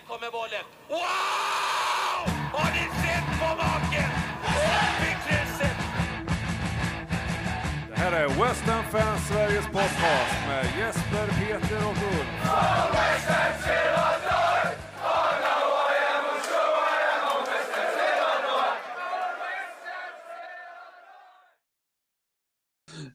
Här kommer bollen. Wow! Har ni sett på maken? Det här är West Ham Fans Sveriges podcast med Jesper, Peter och Ulf.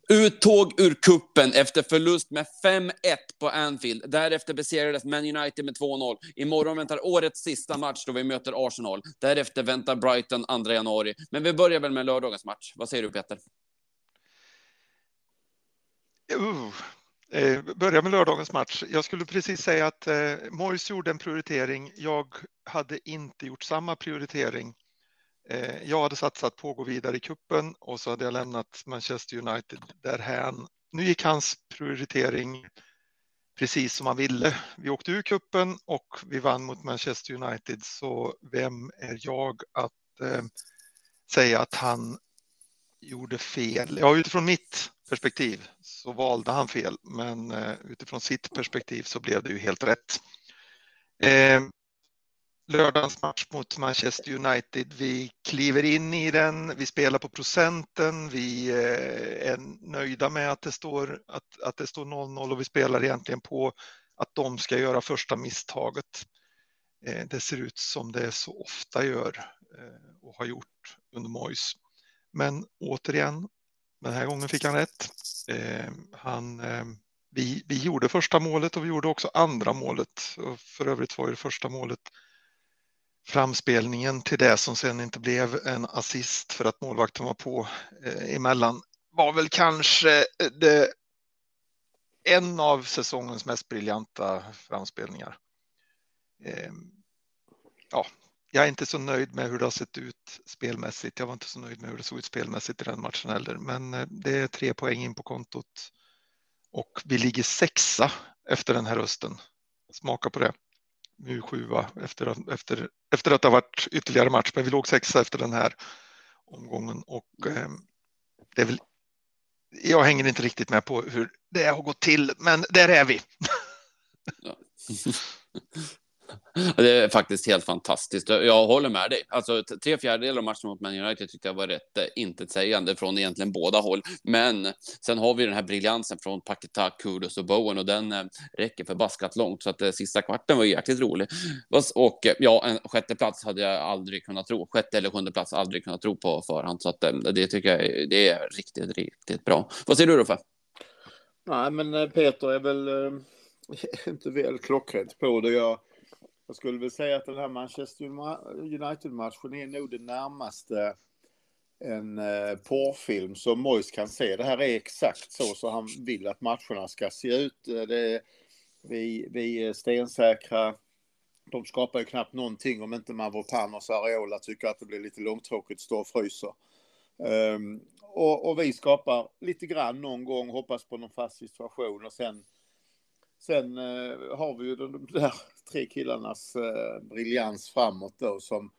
Uttåg ur kuppen efter förlust med 5-1 på Anfield. Därefter besegrades Man United med 2-0. Imorgon väntar årets sista match då vi möter Arsenal. Därefter väntar Brighton 2 januari. Men vi börjar väl med lördagens match. Vad säger du Peter? Uh, eh, börja med lördagens match. Jag skulle precis säga att eh, Moyes gjorde en prioritering. Jag hade inte gjort samma prioritering. Eh, jag hade satsat på att gå vidare i kuppen och så hade jag lämnat Manchester United därhän. Nu gick hans prioritering precis som han ville. Vi åkte ur kuppen och vi vann mot Manchester United. Så vem är jag att eh, säga att han gjorde fel? Ja, utifrån mitt perspektiv så valde han fel, men eh, utifrån sitt perspektiv så blev det ju helt rätt. Eh, lördagens match mot Manchester United. Vi kliver in i den, vi spelar på procenten, vi eh, är nöjda med att det står att, att det står 0-0 och vi spelar egentligen på att de ska göra första misstaget. Eh, det ser ut som det så ofta gör eh, och har gjort under Moyes. Men återigen, den här gången fick han rätt. Han, vi, vi gjorde första målet och vi gjorde också andra målet. För övrigt var det första målet framspelningen till det som sen inte blev en assist för att målvakten var på eh, emellan var väl kanske eh, det, en av säsongens mest briljanta framspelningar. Eh, ja, jag är inte så nöjd med hur det har sett ut spelmässigt. Jag var inte så nöjd med hur det såg ut spelmässigt i den matchen heller, men eh, det är tre poäng in på kontot och vi ligger sexa efter den här rösten. Smaka på det nu sjua efter, efter, efter att det har varit ytterligare match. Men vi låg sexa efter den här omgången och eh, det är väl. Jag hänger inte riktigt med på hur det har gått till, men där är vi. Det är faktiskt helt fantastiskt. Jag håller med dig. Alltså, tre fjärdedelar av matchen mot Man United tyckte jag var rätt eh, intetsägande från egentligen båda håll. Men sen har vi den här briljansen från Paketa, Kudos och Bowen och den eh, räcker förbaskat långt så att eh, sista kvarten var jäkligt rolig. Och ja, en sjätte plats hade jag aldrig kunnat tro. Sjätte eller sjunde plats aldrig kunnat tro på förhand så att det tycker jag det är riktigt, riktigt bra. Vad säger du Roffe? för? Nej, men Peter är väl inte väl klockrent på det. Jag jag skulle väl säga att den här Manchester United-matchen är nog det närmaste en eh, porrfilm som Mois kan se. Det här är exakt så som han vill att matcherna ska se ut. Eh, det är, vi, vi är stensäkra. De skapar ju knappt någonting om inte Mavropanos och Areola tycker att det blir lite långtråkigt att stå och frysa. Um, ehm, och, och, vi skapar lite grann någon gång, hoppas på någon fast situation och sen Sen eh, har vi ju de där tre killarnas eh, briljans framåt då som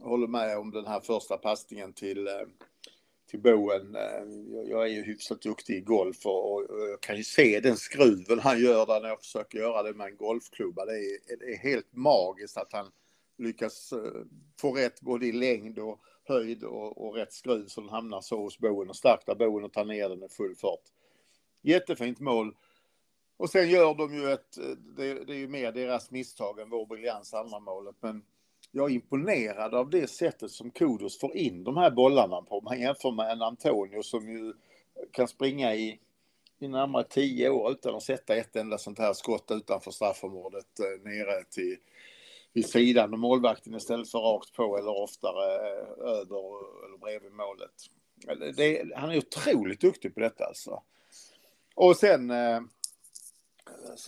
håller med om den här första passningen till, eh, till Boen. Eh, jag, jag är ju hyfsat duktig i golf och, och, jag kan ju se den skruven han gör där när jag försöker göra det med en golfklubba. Det är, det är helt magiskt att han lyckas eh, få rätt både i längd och höjd och, och rätt skruv så den hamnar så hos Boen och startar Boen och tar ner den i full fart. Jättefint mål. Och sen gör de ju ett, det, det är ju mer deras misstag än vår briljans andra målet. Men jag är imponerad av det sättet som Kudos får in de här bollarna på. Man jämför med en Antonio som ju kan springa i, i närmare tio år utan att sätta ett enda sånt här skott utanför straffområdet eh, nere till vid sidan och målvakten istället för rakt på eller oftare eh, över eller bredvid målet. Det, han är otroligt duktig på detta alltså. Och sen eh,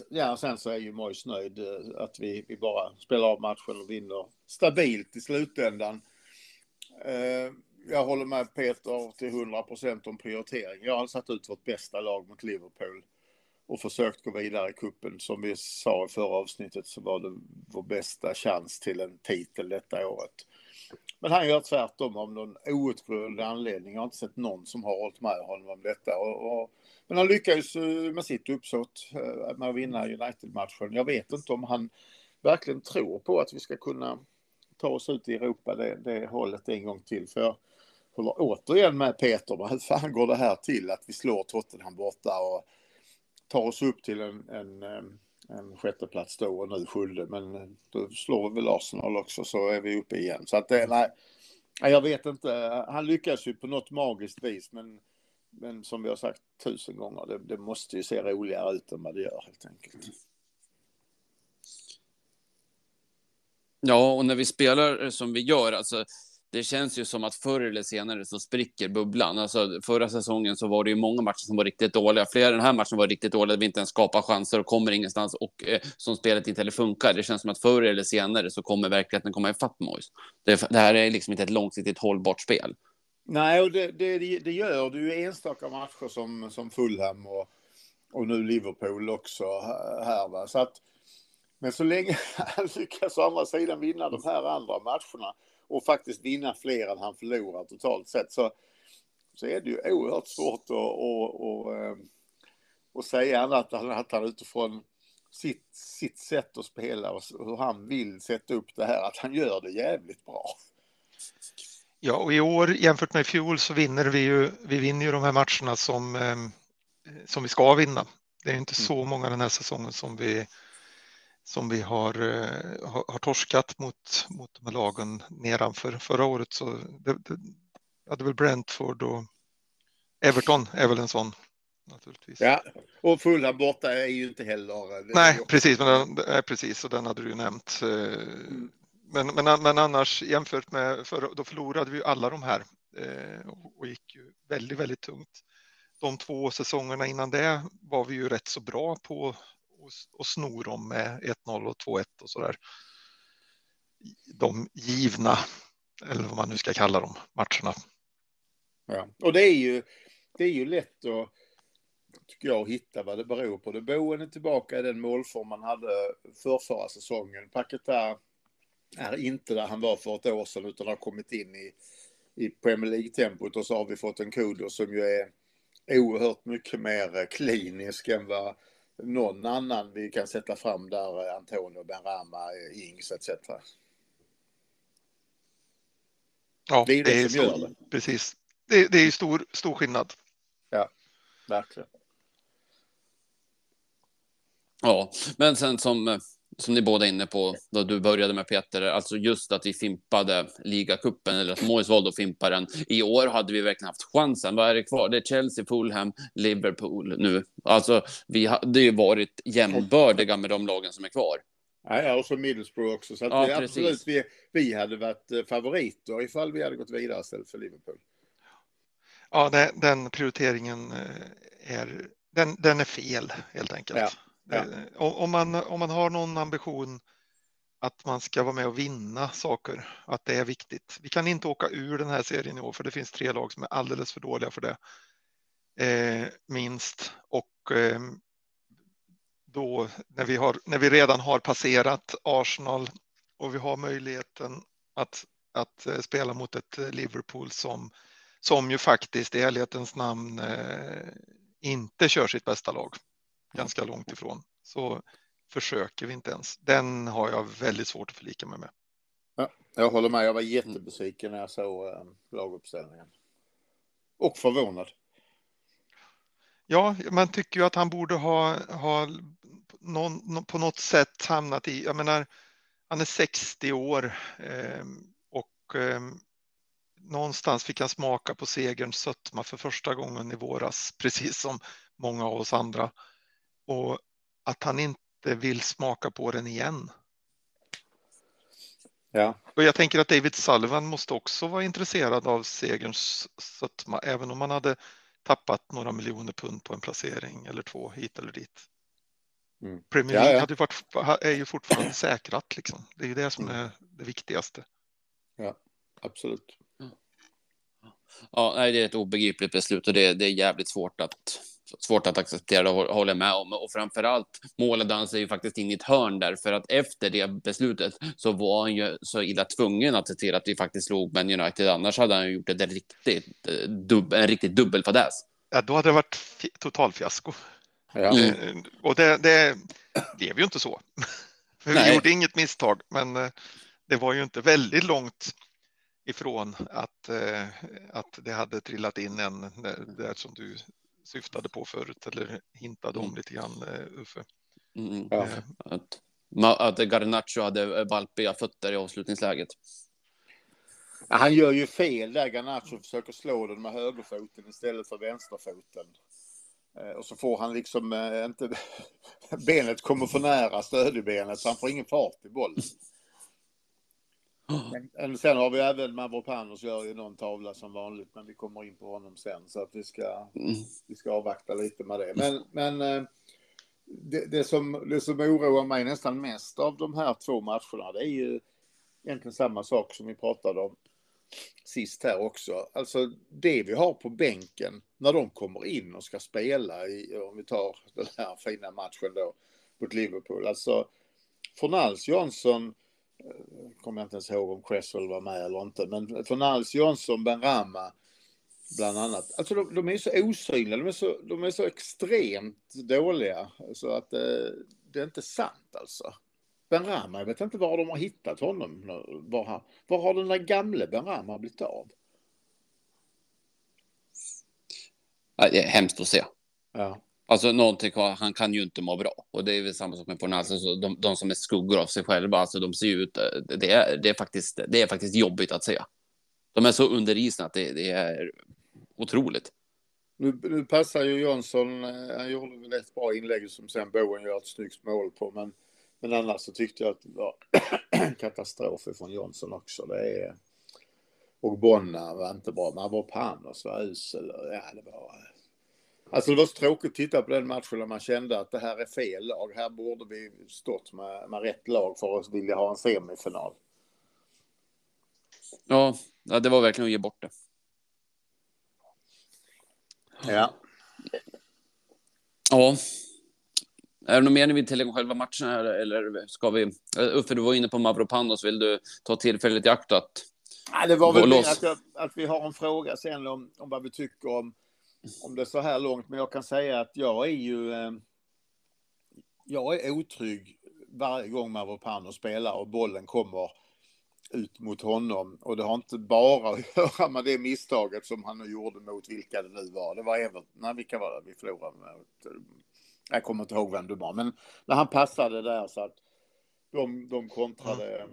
ja, sen så är ju Mois nöjd eh, att vi, vi bara spelar av matchen och vinner stabilt i slutändan. Eh, jag håller med Peter till 100 procent om prioritering. Jag har satt ut vårt bästa lag mot Liverpool och försökt gå vidare i kuppen. Som vi sa i förra avsnittet så var det vår bästa chans till en titel detta året. Men han gör tvärtom av någon outgrundlig anledning. Jag har inte sett någon som har hållit med honom om detta. Och, och, men han lyckades eh, med sitt uppsåt eh, med att vinna United-matchen. Jag vet inte om han verkligen tror på att vi ska kunna ta oss ut i Europa det, det hållet en gång till. För jag håller återigen med Peter, hur fan går det här till att vi slår Tottenham borta och tar oss upp till en, en, eh, en sjätteplats då och nu sjunde, men då slår vi väl Arsenal också så är vi uppe igen. Så att det, nej, jag vet inte, han lyckas ju på något magiskt vis, men, men som vi har sagt tusen gånger, det, det måste ju se roligare ut än vad det gör helt enkelt. Ja, och när vi spelar som vi gör, alltså, det känns ju som att förr eller senare så spricker bubblan. Alltså, förra säsongen så var det ju många matcher som var riktigt dåliga. Flera den här matchen var riktigt dåliga, vi inte ens skapar chanser och kommer ingenstans och eh, som spelet inte heller funkar. Det känns som att förr eller senare så kommer verkligheten komma ifatt Moise. Det, det här är liksom inte ett långsiktigt hållbart spel. Nej, och det, det, det gör du ju enstaka matcher som, som Fulham och, och nu Liverpool också här. Va? Så att, men så länge han lyckas å andra sidan vinna de här andra matcherna och faktiskt vinna fler än han förlorar totalt sett så, så är det ju oerhört svårt att, att, att, att säga annat än att han utifrån sitt, sitt sätt att spela och hur han vill sätta upp det här, att han gör det jävligt bra. Ja, och i år jämfört med i fjol så vinner vi ju, vi vinner ju de här matcherna som, eh, som vi ska vinna. Det är inte så många den här säsongen som vi, som vi har, eh, har, har torskat mot, mot de här lagen nedanför. Förra året så det, det, hade väl Brentford och Everton är väl en sån naturligtvis. Ja, och Fulham borta är ju inte heller. Nej, precis, men den, precis, och den hade du ju nämnt. Mm. Men, men, men annars jämfört med förra, då förlorade vi alla de här eh, och gick ju väldigt, väldigt tungt. De två säsongerna innan det var vi ju rätt så bra på och sno dem med 1-0 och 2-1 och så där. De givna, eller vad man nu ska kalla dem, matcherna. Ja, och det är ju, det är ju lätt att, tycker jag, hitta vad det beror på. Det Boen är tillbaka i den målform man hade för förra säsongen. Paketa är inte där han var för ett år sedan utan har kommit in i, i Premier League-tempot och så har vi fått en Kudo som ju är oerhört mycket mer eh, klinisk än vad någon annan vi kan sätta fram där, Antonio Benrama, Ings etc. Ja, det är det, det är som gör det. Precis. Det, det är stor, stor skillnad. Ja, verkligen. Ja, men sen som som ni båda är inne på, då du började med Peter, alltså just att vi fimpade ligacupen eller att Moyes valde att fimpa den. I år hade vi verkligen haft chansen. Vad är det kvar? Det är Chelsea, Fulham, Liverpool nu. Alltså, vi hade ju varit jämbördiga med de lagen som är kvar. Ja, och så Middlesbrough också. Så att ja, vi, absolut, vi, vi hade varit eh, favoriter ifall vi hade gått vidare istället för Liverpool. Ja, den prioriteringen eh, är, den, den är fel helt enkelt. Ja. Ja. Eh, om, man, om man har någon ambition att man ska vara med och vinna saker, att det är viktigt. Vi kan inte åka ur den här serien i år för det finns tre lag som är alldeles för dåliga för det. Eh, minst. Och eh, då när vi, har, när vi redan har passerat Arsenal och vi har möjligheten att, att eh, spela mot ett eh, Liverpool som, som ju faktiskt i ärlighetens namn eh, inte kör sitt bästa lag ganska långt ifrån, så försöker vi inte ens. Den har jag väldigt svårt att förlika mig med. Ja, jag håller med. Jag var jättebesviken när jag såg äh, laguppställningen. Och förvånad. Ja, man tycker ju att han borde ha, ha någon, på något sätt hamnat i, jag menar, han är 60 år eh, och eh, någonstans fick han smaka på segerns sötma för första gången i våras, precis som många av oss andra och att han inte vill smaka på den igen. Ja. Och jag tänker att David Sullivan måste också vara intresserad av segerns sötma, även om man hade tappat några miljoner pund på en placering eller två hit eller dit. Mm. Premier League ja, ja. Varit, är ju fortfarande säkrat, liksom. det är ju det som mm. är det viktigaste. Ja, absolut. Ja, nej, det är ett obegripligt beslut och det, det är jävligt svårt att svårt att acceptera, det håller jag med om. Och framför allt målade han sig ju faktiskt in i ett hörn där, för att efter det beslutet så var han ju så illa tvungen att se till att vi faktiskt slog Man United. Annars hade han gjort ett riktigt, eh, dub, en riktigt dubbelfadäs. Ja, då hade det varit totalfiasko. Ja. Mm. Och det, det blev ju inte så. Vi Nej. gjorde inget misstag, men eh, det var ju inte väldigt långt ifrån att, eh, att det hade trillat in en där som du syftade på förut eller hintade om Mm. lite grann, eh, Uffe. Mm. Ja. Eh, Att, att Garnacho hade valpiga fötter i avslutningsläget. Han gör ju fel där. Garnacho försöker slå den med högerfoten istället för vänsterfoten. Eh, Och så får han liksom eh, inte... Benet kommer för nära stödjebenet så han får ingen fart i bollen. Men, men sen har vi även Mavropanos gör ju någon tavla som vanligt men vi kommer in på honom sen så att vi ska, Mm. vi ska avvakta lite med det. Men, men eh, det, det, som, det som oroar mig nästan mest av de här två matcherna det är ju egentligen samma sak som vi pratade om sist här också. Alltså det vi har på bänken när de kommer in och ska spela i, om vi tar den här fina matchen då mot Liverpool. Alltså Fornals Johnson, eh, kommer jag inte ens ihåg om Cresswell var med eller inte, men Fornals Johnson, Ben Rama bland annat. Alltså de, de är så osynliga, de är så, de är så extremt dåliga så att eh, det är inte sant alltså. Ben Rama, jag vet inte var de har hittat honom. Var, har- var har den där gamle Ben Rama blivit av? Ja, Det är hemskt att se. Ja. Alltså någonting, han kan ju inte må bra. Och det är väl samma sak med Fornals. Alltså, de, de som är skuggor av sig själva, alltså de ser ju ut, eh, det är, det är, faktiskt, det är faktiskt jobbigt att se. De är så under isen att det, det är otroligt. Nu, nu passar ju Jonsson, eh, han gjorde väl ett bra inlägg som sen Bowen gör ett snyggt mål på, men, men annars så tyckte jag att det var katastrof från Jonsson också. Det är, och Bonna var inte bra, men Panos var usel. och Ja, det var, eh, alltså det var så tråkigt att titta på den matchen när man kände att det här är fel lag. Här borde vi stått med, med rätt lag för att vilja ha en semifinal. Ja, det var verkligen att ge bort det. Ja. Ja. Är det något mer ni vill tillägga om själva matchen här eller ska vi? Eh, Uffe, du var inne på Mavropanos. Vill du ta tillfället i akt att Nej, det var väl att, jag, att vi har en fråga sen om, om vad vi tycker om, om det så här långt. Men jag kan säga att jag är ju... Eh, jag är otrygg varje gång Mavropano spelar och bollen kommer ut mot honom. Och det har inte bara att göra med det misstaget som han gjorde mot vilka det nu var. Det var Everton. Nej, vilka var det vi förlorade mot? Jag kommer inte ihåg vem det var. Men när han passade där så att de, de kontrade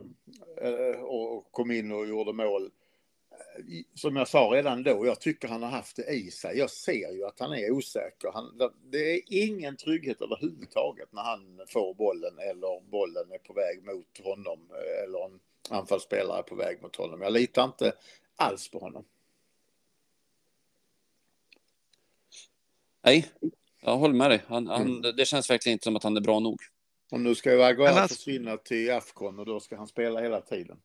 eh, och och kom in och gjorde mål. Eh, Som jag sa redan då, jag tycker han har haft det i sig. Jag ser ju att han är osäker. Han, det är ingen trygghet överhuvudtaget när han får bollen eller bollen är på väg mot honom eh, eller en anfallsspelare är på väg mot honom. Jag litar inte alls på honom. Nej, jag håller med dig. Han, han, Det känns verkligen inte som att han är bra nog. Och nu ska ju Aguero alltså- försvinna till Afcon och då ska han spela hela tiden.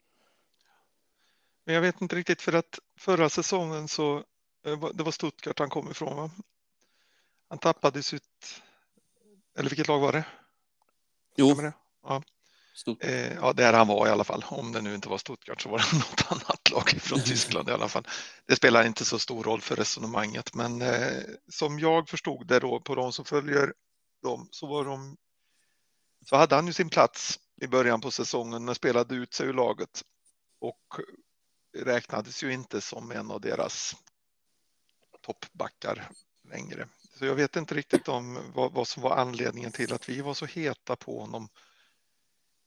Men jag vet inte riktigt för att förra säsongen så eh, det var Stuttgart han kom ifrån. Va? Han tappade sitt, eller vilket lag var det? Jo, det? Ja. Eh, ja, där han var i alla fall. Om det nu inte var Stuttgart så var det något annat lag från Tyskland i alla fall. Det spelar inte så stor roll för resonemanget, men eh, som jag förstod det då på de som följer dem så var de. Så hade han ju sin plats i början på säsongen, men spelade ut sig ur laget och räknades ju inte som en av deras toppbackar längre. Så jag vet inte riktigt om vad, vad som var anledningen till att vi var så heta på honom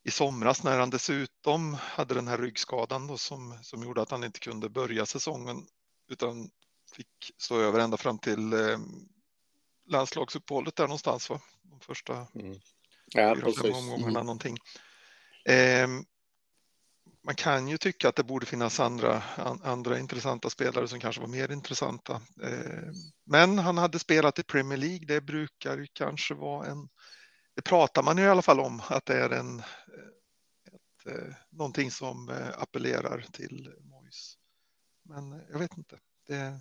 i somras när han dessutom hade den här ryggskadan då som, som gjorde att han inte kunde börja säsongen utan fick stå över ända fram till eh, landslagsuppehållet där någonstans. Va? De första Ja, fyra, fem omgångarna Mm. någonting. Eh, man kan ju tycka att det borde finnas andra, an, andra intressanta spelare som kanske var mer intressanta. Eh, men han hade spelat i Premier League. Det brukar ju kanske vara en det pratar man ju i alla fall om att det är en, ett, eh, någonting som eh, appellerar till Moise. Men eh, jag vet inte. Det,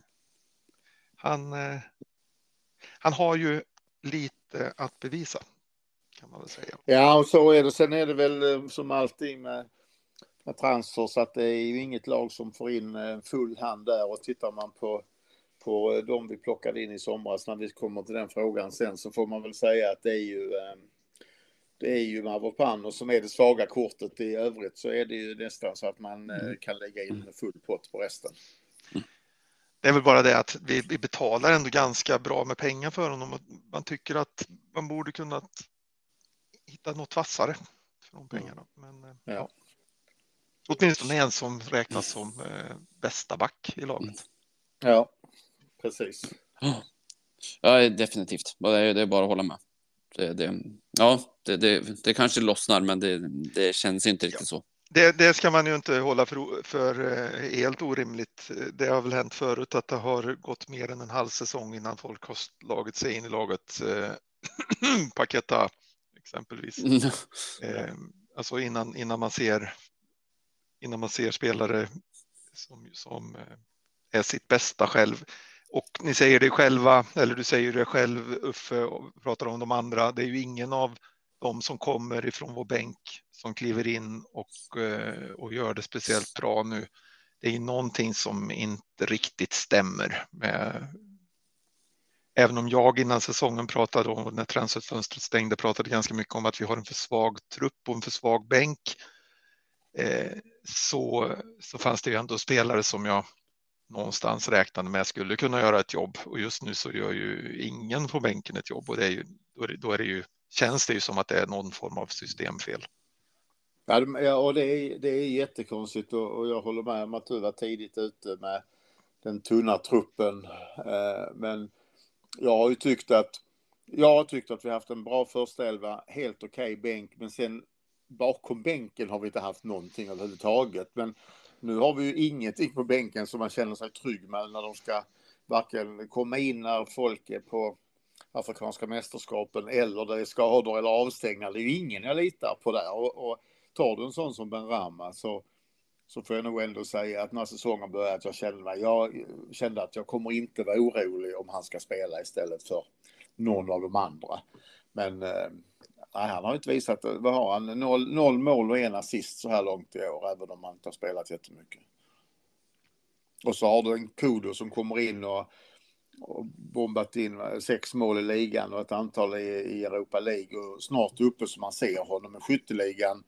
han, eh, han har ju lite att bevisa kan man väl säga. Ja, och så är det. Sen är det väl eh, som alltid med, med transfers att det är ju inget lag som får in eh, full hand där och tittar man på på eh, de vi plockade in i somras när vi kommer till den frågan sen så får man väl säga att det är ju eh, det är ju Mavropanos som är det svaga kortet. I övrigt så är det ju nästan så att man eh, kan lägga in full pott på resten. Det är väl bara det att vi, betalar ändå ganska bra med pengar för honom. Man tycker att man borde kunnat hitta något vassare för de pengarna. Men eh, Ja. ja. Åtminstone en som räknas som eh, bästa back i laget. Ja, precis. Ja, definitivt. Det är, det är bara att hålla med. Det, det, ja, det, det, det kanske lossnar, men det, det känns inte riktigt så. Det, det ska man ju inte hålla för, för eh, helt orimligt. Det har väl hänt förut att det har gått mer än en halv säsong innan folk har slagit sig in i laget. Eh, Paketa exempelvis. Eh, alltså innan, innan man ser innan man ser spelare som, som eh, är sitt bästa själv. Och ni säger det själva, eller du säger det själv Uffe och pratar om de andra. Det är ju ingen av de som kommer ifrån vår bänk som kliver in och, eh, och gör det speciellt bra nu. Det är ju någonting som inte riktigt stämmer med Även om jag innan säsongen pratade om, när transferfönstret stängde, pratade ganska mycket om att vi har en för svag trupp och en för svag bänk. Eh, så, så fanns det ju ändå spelare som jag någonstans räknade med skulle kunna göra ett jobb och just nu så gör ju ingen på bänken ett jobb och det är ju, då, är det, då är det ju, känns det ju som att det är någon form av systemfel. Ja, och det är, det är jättekonstigt och, och jag håller med om att du var tidigt ute med den tunna truppen. Eh, men jag har ju tyckt att jag har tyckt att vi har haft en bra första elva, helt okej bänk, men sen bakom bänken har vi inte haft någonting överhuvudtaget. Men nu har vi ju ingenting på bänken som man känner sig trygg med när de ska varken komma in när folk är på Afrikanska mästerskapen eller det är skador eller avstängningar. Det är ju ingen jag litar på där. Och, och tar du en sån som Ben Rama så, så får jag nog ändå säga att när säsongen började att jag kände mig, jag kände att jag kommer inte vara orolig om han ska spela istället för någon av de andra. Men eh, nej, han har inte visat, vad har han, noll, noll mål och en assist så här långt i år, även om han inte har spelat jättemycket. Och så har du en Kudo som kommer in och, och bombat in sex mål i ligan och ett antal i, i Europa League och snart uppe som man ser honom i skytteligan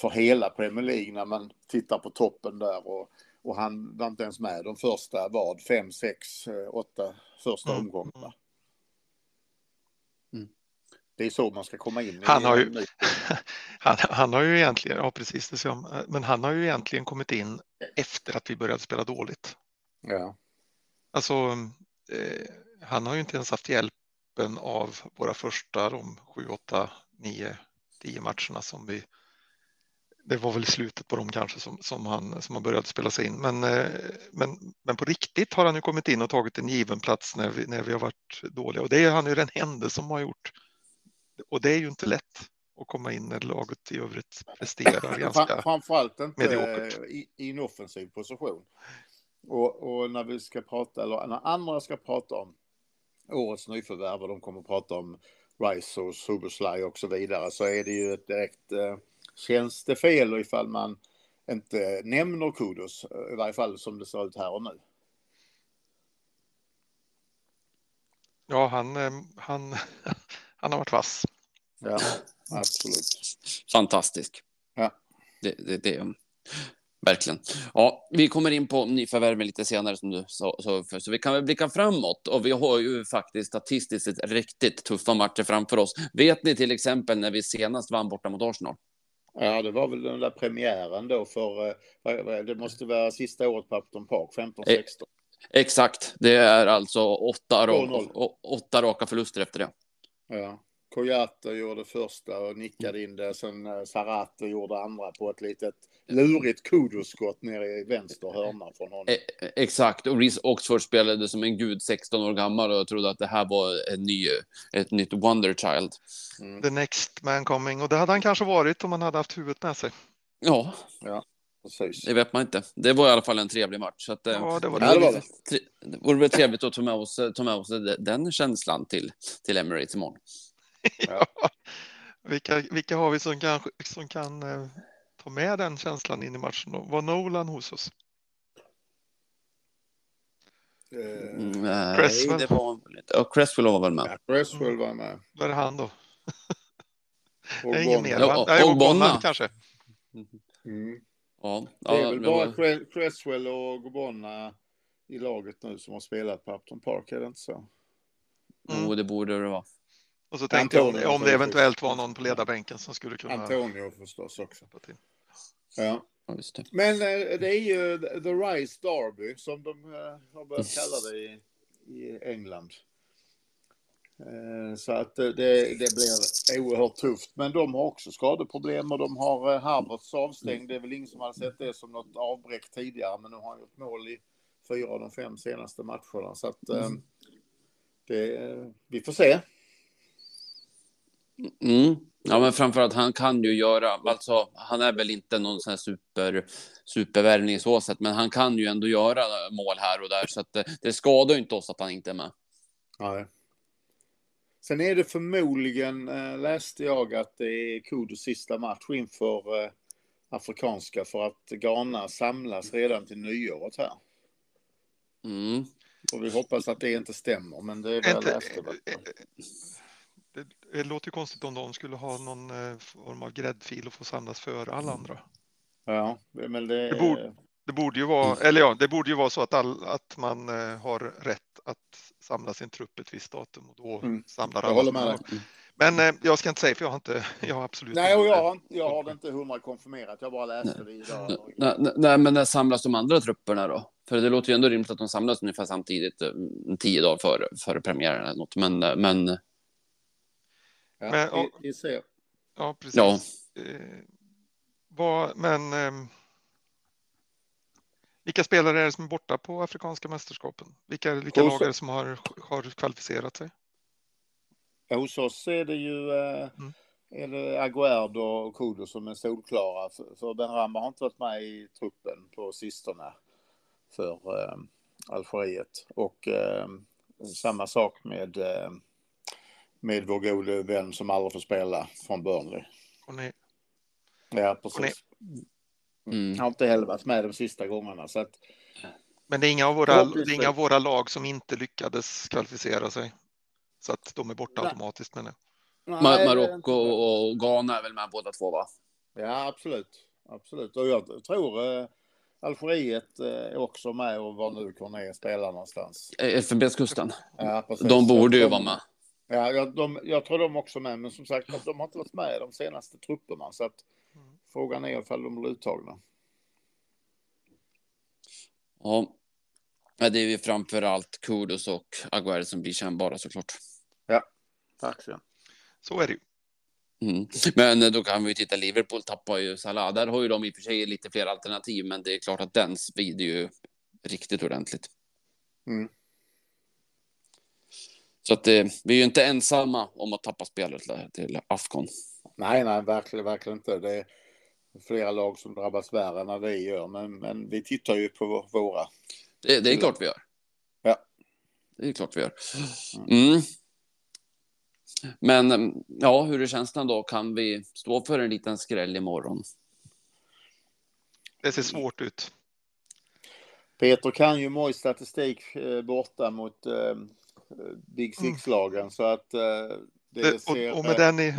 för hela Premier League när man tittar på toppen där och, och han var inte ens med de första vad, fem, sex, eh, åtta första Mm. omgångarna. Det är så man ska komma in. Han har ju- Han, han har ju egentligen, ja precis det som, men han har ju egentligen kommit in efter att vi började spela dåligt. Ja. Alltså, eh, han har ju inte ens haft hjälpen av våra första, de sju, åtta, nio, tio matcherna som vi det var väl slutet på dem kanske som, som, han, som han började spela sig in. Men, eh, men, men på riktigt har han ju kommit in och tagit en given plats när vi, när vi har varit dåliga. Och det är han ju den enda som har gjort. Och det är ju inte lätt att komma in när laget i övrigt presterar ganska... Framförallt inte mediokert. i, i en offensiv position. Och, och när vi ska prata, eller när andra ska prata om årets nyförvärv och de kommer att prata om Rice och Soboslaj och så vidare så är det ju ett direkt eh, tjänstefel ifall man inte nämner Kudos, i varje fall som det ser ut här och nu. Ja, han, eh, han, han har varit vass. Ja, absolut. Fantastisk. Ja. Det, det, det, verkligen. Ja, vi kommer in på nyförvärven lite senare som du sa, så, för, så vi kan väl blicka framåt och vi har ju faktiskt statistiskt sett riktigt tuffa matcher framför oss. Vet ni till exempel när vi senast vann borta mot Arsenal? Ja, det var väl den där premiären då för, eh, det måste vara sista året på Upton Park, 15-16. Exakt, det är alltså åtta, ra- 2-0. å- åtta raka förluster efter det. Ja. Koyata gjorde första och nickade in det. Sen eh, Sarate gjorde andra på ett litet lurigt kudoskott nere i vänster hörna från honom. E- Exakt, och Reece Oxford spelade som en gud 16 år gammal och trodde att det här var en ny, ett nytt Wonder Child. Mm. The next man coming. Och det hade han kanske varit om han hade haft huvudet med sig. Ja, Precis. det vet man inte. Det var i alla fall en trevlig match. Så att, eh, Ja, det var Ja, det var det. det vore väl trevligt att ta med oss, ta med oss den känslan till, till Emirates imorgon. Ja. Vilka, vilka har vi som kan, som kan eh, ta med den känslan in i matchen? då? Var Nolan hos oss? Eh, Mm, Nej, Cresswell. det var inte. Ja, Cresswell var väl med. ja, Cresswell var med. Var är han då? Det är ingen mer Ja, va? och- Nej, och Ogbonna Bonna. kanske. Mm. Ja, Det är ja, väl bara var- Cre- Cresswell och Gobonna i laget nu som har spelat på Upton Park, är det inte så? Mm. Jo, det borde det vara. Och så tänkte jag om, Antonio om det eventuellt var någon på ledarbänken som skulle kunna Antonio förstås också. Ja. Ja, just det. Men eh, det är ju The Rice Derby som de eh, har börjat kalla det i, i England. Eh, Så att det, det blir oerhört tufft. Men de har också skadeproblem och de har eh, Havertz avstängd. Det är väl ingen som har sett det som något avbräck tidigare. Men nu har han gjort mål i fyra av de fem senaste matcherna. Så att eh, det, vi får se. Mm. Ja, men framförallt han kan ju göra, alltså han är väl inte någon sån här super, supervärvning i så sätt, men han kan ju ändå göra mål här och där, så att det, det skadar ju inte oss att han inte är med. Nej. Sen är det förmodligen, eh, läste jag, att det är Kudos sista match inför eh, Afrikanska för att Ghana samlas redan till nyåret här. Mm. Och vi hoppas att det inte stämmer, men det är vad jag läste. Det, det låter ju konstigt om de skulle ha någon eh, form av gräddfil och få samlas före alla andra. Ja, men det... Det borde- Det borde ju vara, eller ja, det borde ju vara så att, all, att man har rätt att samla sin trupp ett visst datum och då Mm. samlar Jag alla. håller som med dig. Men eh, jag ska inte säga för jag har inte, jag har absolut Nej, och inte- jag har, inte- jag har det inte hundra konfirmerat. Jag bara läste det idag. Nej, nej, nej, men när samlas de andra trupperna då? För det låter ju ändå rimligt att de samlas ungefär samtidigt, eh, tio dagar före, före premiären eller något, men, eh, men Ja, Men, och- vi, vi ser. Ja, precis. ja. Eh, vad, men ehm, vilka spelare är det som är borta på Afrikanska mästerskapen? Vilka, vilka lag är det som har, har kvalificerat sig? Ja, hos oss är det ju eh, Mm. är det Aguerd och Kudo som är solklara. För, för Ben Rama har inte varit med i truppen på sistone för eh, Algeriet. Och eh, samma sak med, eh, med vår gode vän som aldrig får spela från Burnley. Och ni, Ja, Och precis. Mm. Har inte heller varit med de sista gångerna. Så att, men det är, inga av våra, det är inga av våra lag som inte lyckades kvalificera sig. Så att de är borta Nej. automatiskt menar jag. Är Marocko och, Ghana är väl med båda två, va? Ja, absolut. absolut. Och jag tror eh, Algeriet eh, är också med och var nu Corné spelar någonstans. FNB-kusten. Ja, precis. De borde ju vara med. Ja, jag, de, jag tror de också med, men som sagt, de har inte varit med i de senaste trupperna. Så att. Frågan är ifall de blir uttagna. Ja. Ja, det är ju framför allt Kudos och Aguero som blir kännbara såklart. Verkligen. Så är det ju. Mm. Men eh, då kan vi titta, Liverpool tappar ju Salah. Där har ju de i och för sig lite fler alternativ, men det är klart att den svider ju riktigt ordentligt. Mm. Så att eh, vi är ju inte ensamma om att tappa spelet till- till Afcon. Nej, nej, verkligen, verkligen inte. Det är flera lag som drabbas värre än vad vi gör, men, men vi tittar ju på våra. Det, det är klart vi gör. Ja. Det är klart vi gör. Mm. Men eh, ja, hur är känslan då? Kan vi stå för en liten skräll imorgon? Det ser svårt ut. Peter kan ju Mojs statistik eh, borta mot eh, Big Six-lagen, så att eh, det, Det, ser... och, och med den i,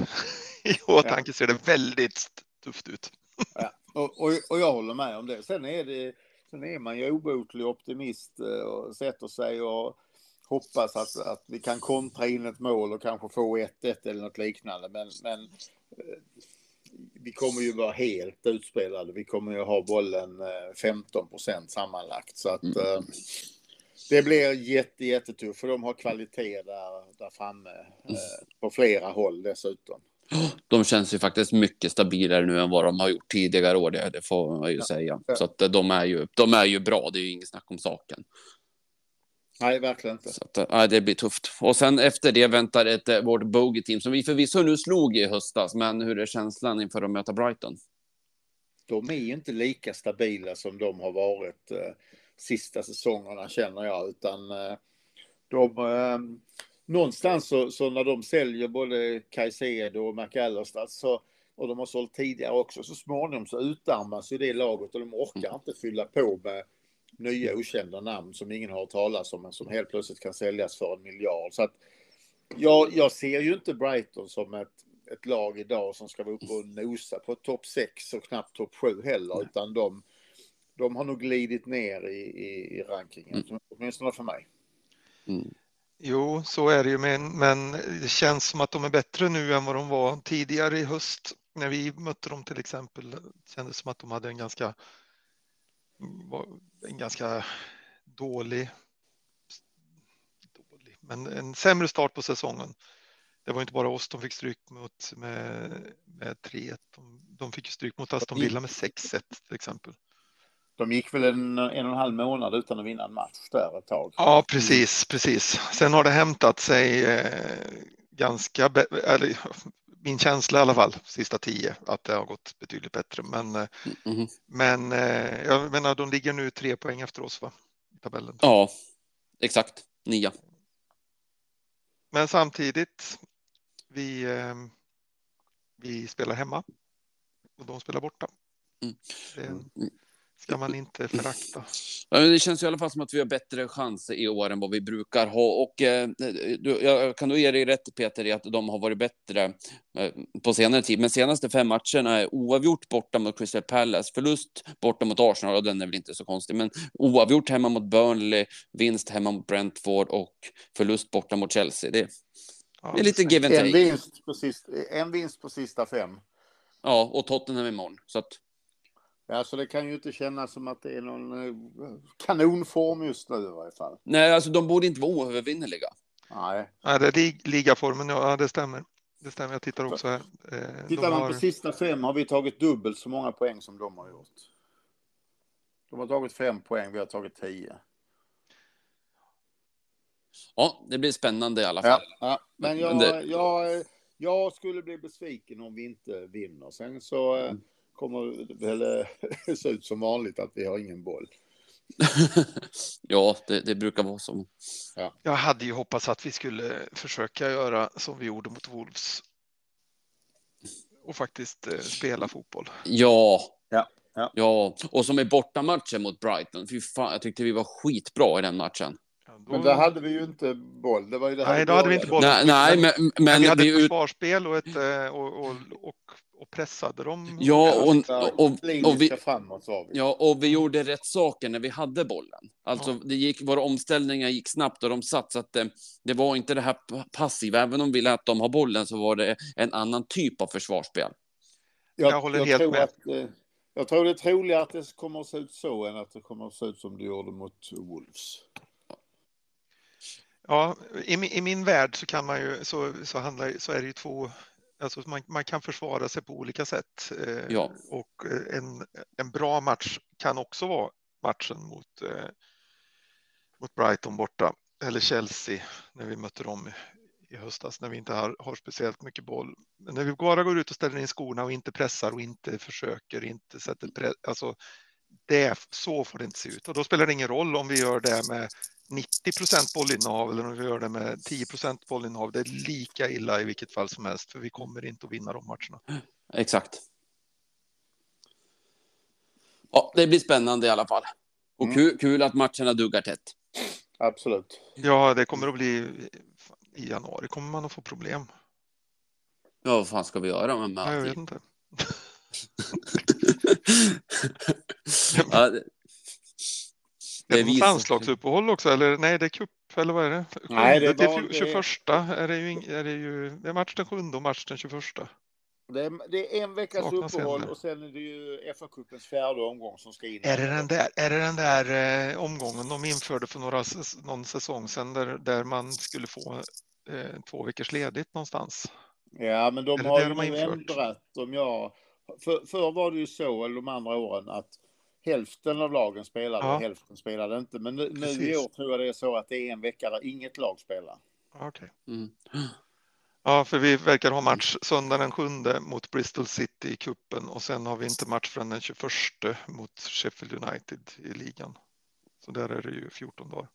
i åtanke ser det väldigt tufft ut. Ja, och, och, och jag håller med om det. Sen är, det, sen är man ju obotlig optimist eh, och sätter sig och hoppas att, att vi kan kontra in ett mål och kanske få 1-1 eller något liknande. Men, men eh, vi kommer ju vara helt utspelade. Vi kommer ju ha bollen eh, 15 procent sammanlagt. Så att eh, det blir jätte, jättetufft för de har kvalitet där, där framme eh, på flera håll dessutom. De känns ju faktiskt mycket stabilare nu än vad de har gjort tidigare år, det, får man ju säga. Så att eh, de är, ju, de är ju bra, det är ju inget snack om saken. Nej, verkligen inte. Så att, eh, ja, det blir tufft. Och sen efter det väntar ett, eh, vårt bogey-team som vi förvisso nu slog i höstas, men hur är känslan inför att möta Brighton? de är ju inte lika stabila som de har varit eh, sista säsongerna känner jag, utan eh, de eh, någonstans så, så när de säljer både Caicedo och McAllister så, och de har sålt tidigare också, så småningom så utarmas ju det laget och de orkar inte fylla på med nya okända namn som ingen har talas om men som helt plötsligt kan säljas för en miljard. Så att jag, jag ser ju inte Brighton som ett, ett lag idag som ska vara uppe och nosa på topp 6 och knappt topp 7 heller, utan de, de har nog glidit ner i, i, i rankingen, Mm. åtminstone för mig. Mm. Jo, så är det ju, men, men det känns som att de är bättre nu än vad de var tidigare i höst. När vi mötte dem till exempel, det kändes som att de hade en ganska, en ganska dålig, dålig, men en sämre start på säsongen. Det var inte bara oss de fick stryk mot med, med 3-1. De, de fick stryk mot Aston Villa med 6-1 till exempel. De gick väl en, en och en halv månad utan att vinna en match där ett tag. Ja, precis, precis. Sen har det hämtat sig eh, ganska, eller min känsla i alla fall, sista tio, att det har gått betydligt bättre. Men, eh, Mhm. men eh, jag menar, de ligger nu tre poäng efter oss va? i tabellen. Ja, exakt. Nia. Men samtidigt, vi, eh, vi spelar hemma och de spelar borta. Mm. Det ska man inte förakta. Det känns i alla fall som att vi har bättre chanser i år än vad vi brukar ha. Och eh, du, jag kan nog ge dig rätt Peter i att de har varit bättre eh, på senare tid. Men senaste fem matcherna är oavgjort borta mot Crystal Palace, förlust borta mot Arsenal och den är väl inte så konstig. Men oavgjort hemma mot Burnley, vinst hemma mot Brentford och förlust borta mot Chelsea. Det, Ja, det är lite give and En take. vinst, på sista, en vinst på sista fem. Ja, och Tottenham imorgon. Så att, Ja, så det kan ju inte kännas som att det är någon eh, kanonform just nu i varje fall. nej, alltså de borde inte vara oövervinnerliga. Nej. Ja, det är lig- ligaformen, ja det stämmer. Det stämmer, jag tittar också här. Eh, Tittar man har- på sista fem har vi tagit dubbelt så många poäng som de har gjort. De har tagit fem poäng, vi har tagit tio. Ja, det blir spännande i alla fall. Ja, ja. Men Men jag, det- jag, jag skulle bli besviken om vi inte vinner. Sen så eh, kommer väl eh, se ut som vanligt att vi har ingen boll. ja, det, det brukar vara så. Jag hade ju hoppats att vi skulle försöka göra som vi gjorde mot Wolves. Och faktiskt eh, spela fotboll. Ja. Ja, ja. Ja, och som i bortamatchen mot Brighton. Fy fan, jag tyckte vi var skitbra i den matchen. Ja, då- Men där hade vi ju inte boll. Det var ju det här Nej, då hade vi inte boll. Nej, nej men, Men, men vi hade vi ett försvarsspel och, ett, eh, och, och, och, och pressade dem. Ja, och, Ganska och, och, vi, framåt var vi. ja, och vi gjorde rätt saker när vi hade bollen. Alltså, Ja. det gick, våra omställningar gick snabbt och de satt, så att det, det var inte det här passiva. Även om vi lät dem ha bollen så var det en annan typ av försvarsspel. Jag håller helt tror med. Att, eh, jag tror det är troligare att det kommer att se ut så än att det kommer att se ut som det gjorde mot Wolves. Ja, i, min- i min värld så kan man ju, så, så handlar, så är det ju två, alltså man, man kan försvara sig på olika sätt. Eh, Ja. Och eh, en, en bra match kan också vara matchen mot, eh, mot Brighton borta, eller Chelsea när vi mötte dem i höstas när vi inte har, har speciellt mycket boll. Men när vi bara går ut och ställer in skorna och inte pressar och inte försöker, inte sätter press, alltså det, så får det inte se ut. Och då spelar det ingen roll om vi gör det med 90 procent bollinnehav eller om vi gör det med 10 procent bollinnehav. Det är lika illa i vilket fall som helst, för vi kommer inte att vinna de matcherna. Exakt. Ja, det blir spännande i alla fall. Och Mm. kul, kul att matcherna duggar tätt. Absolut. Ja, det kommer att bli i januari kommer man att få problem. Ja, vad fan ska vi göra med Ja, jag vet inte. Ja, det, Är det visst. något landslagsuppehåll också? Eller nej, det är cup eller vad är det? Nej, det är bara- fju- 21 är det ju, är det ju det är match den sjunde och match den 21. Det är, det är en veckas Saknas uppehåll och sen är det ju FA-cupens fjärde omgång som ska in. Är det den där, är det den där eh, omgången de införde för några, någon säsong sedan där, där man skulle få eh, två veckors ledigt någonstans? Ja, men de Är det har det ju de har ändrat. Om jag, för, förr var det ju så, eller de andra åren, att hälften av lagen spelade Ja. och hälften spelade inte. Men nu, nu i år tror jag det är så att det är en vecka där inget lag spelar. Okej. mm. Ja, för vi verkar ha match söndag den 7 mot Bristol City i kuppen och sen har vi inte match förrän den 21 mot Sheffield United i ligan. Så där är det ju 14 dagar.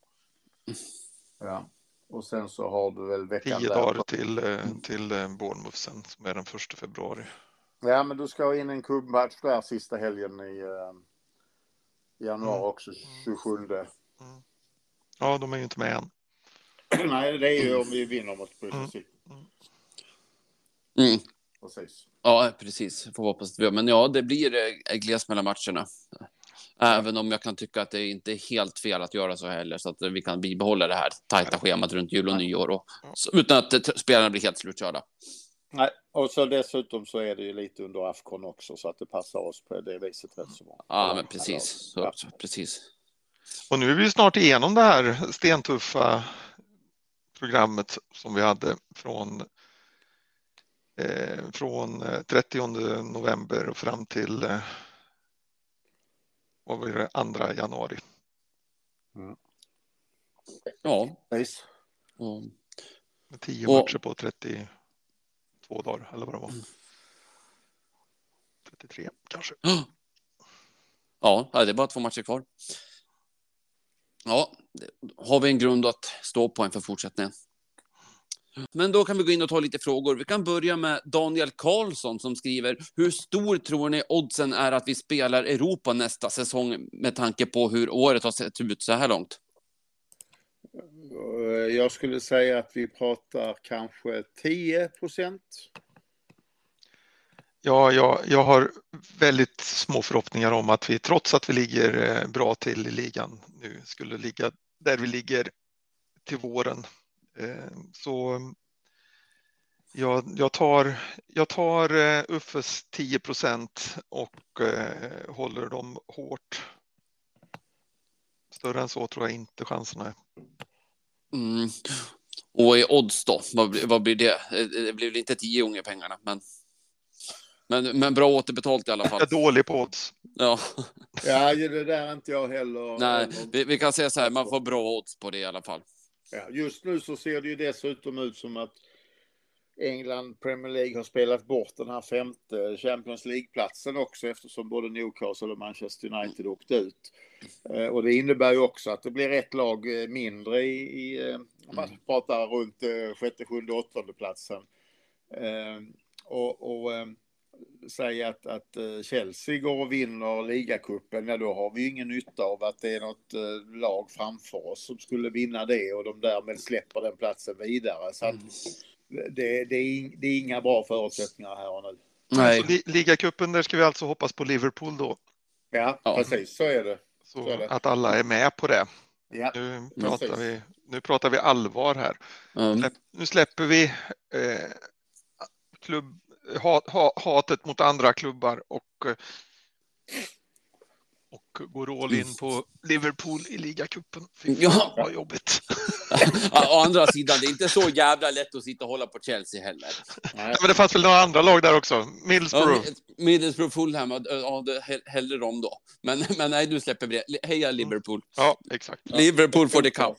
Ja. Och sen så har du väl veckan 10 där. dagar till, eh, till eh, Bournemouth sen som är den 1 februari. Ja, men du ska ha in en kubbmatch där sista helgen i eh, januari Mm. också, 27. Ja, de är ju inte med än. Nej, det är ju om vi vinner mot Bristol Mm. City. Mm. precis. Ja, precis. Får hoppas att vi gör. Men ja, det blir eh, glest mellan matcherna. Även om jag kan tycka att det inte är helt fel att göra så heller, så att vi kan bibehålla det här tajta schemat runt jul och nyår och, så, utan att spelarna blir helt slutkörda. Nej, och så dessutom så är det ju lite under Afcon också så att det passar oss på det viset rätt så bra. Ja, men precis. Så, Ja. så, precis. Och nu är vi snart igenom det här stentuffa programmet som vi hade från, eh, från eh, 30 november och fram till eh, vad var det, 2 januari. Ja. Precis. Och, Med 10 Och- matcher på 32 dagar eller vad det var. 33 kanske. ja, det är bara två matcher kvar. Ja, har vi en grund att stå på inför fortsättningen. Men då kan vi gå in och ta lite frågor. Vi kan börja med Daniel Karlsson som skriver Hur stor tror ni oddsen är att vi spelar Europa nästa säsong med tanke på hur året har sett ut så här långt? Eh, jag skulle säga att vi pratar kanske 10 procent. Ja, jag, jag har väldigt små förhoppningar om att vi trots att vi ligger eh, bra till i ligan nu skulle ligga där vi ligger till våren. Eh, så jag, jag tar, jag tar Uffes 10 procent och håller dem hårt. Större än så tror jag inte chanserna är. Mm. Och i odds då? Vad, vad blir det? Eh, Det blir väl inte tio gånger pengarna, men, men, men bra återbetalt i alla fall. Jag är dålig på odds. Ja. Ja, det där är inte jag heller. Nej, vi, vi kan säga så här, man får bra odds på det i alla fall. Ja, just nu så ser det ju dessutom ut som att England Premier League har spelat bort den här femte Champions League-platsen också eftersom både Newcastle och Manchester United åkte ut. Eh, Och det innebär ju också att det blir ett lag eh, mindre i, i eh, om man pratar runt sjätte, sjunde, åttonde platsen. Och, och säga att, att Chelsea går och vinner ligacupen, ja då har vi ingen nytta av att det är något lag framför oss som skulle vinna det och de därmed släpper den platsen vidare. Så att det, det, är, det är inga bra förutsättningar här och nu. Nej. Så li- Ligacupen, där ska vi alltså hoppas på Liverpool då. Ja, Ja. precis så är det. Så Så är det. att alla är med på det. Ja, Nu pratar Precis. vi, nu pratar vi allvar här. Mm. Släpp, nu släpper vi eh, klubb, hat, ha, hatet mot andra klubbar och, och går all in på Liverpool i ligacupen. Fy fan Ja. vad jobbigt. Å andra sidan, det är inte så jävla lätt att sitta och hålla på Chelsea heller. nej. Men det fanns väl några andra lag där också? Ja, Middlesbrough. Middlesbrough, Fulham, ja, hellre dem då. Men, men nej, nu släpper vi det. Heja Liverpool. Ja, exakt. Liverpool for the cup.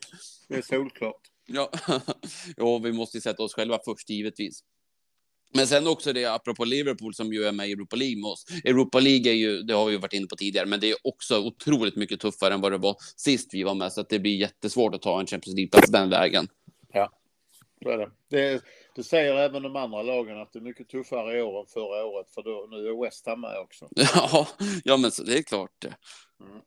Det är solklart. Ja, ja vi måste ju sätta oss själva först givetvis. Men sen också det, apropå Liverpool som ju är med i Europa League med oss. Europa League är ju, det har vi ju varit inne på tidigare, men det är också otroligt mycket tuffare än vad det var sist vi var med, så att det blir jättesvårt att ta en Champions League-plats den vägen. Så är det. Det, det säger även de andra lagen att det är mycket tuffare i år än förra året för då, nu är West Ham med också. Ja, ja men så, det är klart det. Mm.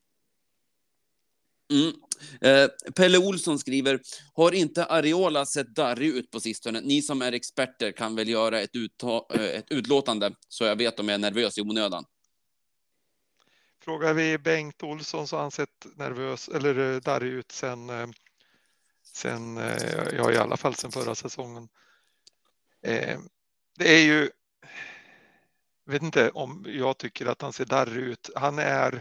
Mm. Eh, Pelle Olsson skriver, har inte Areola sett darrig ut på sistone? Ni som är experter kan väl göra ett, utta- eh, ett utlåtande så jag vet om jag är nervös i onödan. Frågar vi Bengt Olsson så har han sett nervös eller eh, darrig ut sen, eh, sen ja i alla fall sen förra säsongen. Eh, Det är ju, jag vet inte om jag tycker att han ser darrig ut. Han är, eh,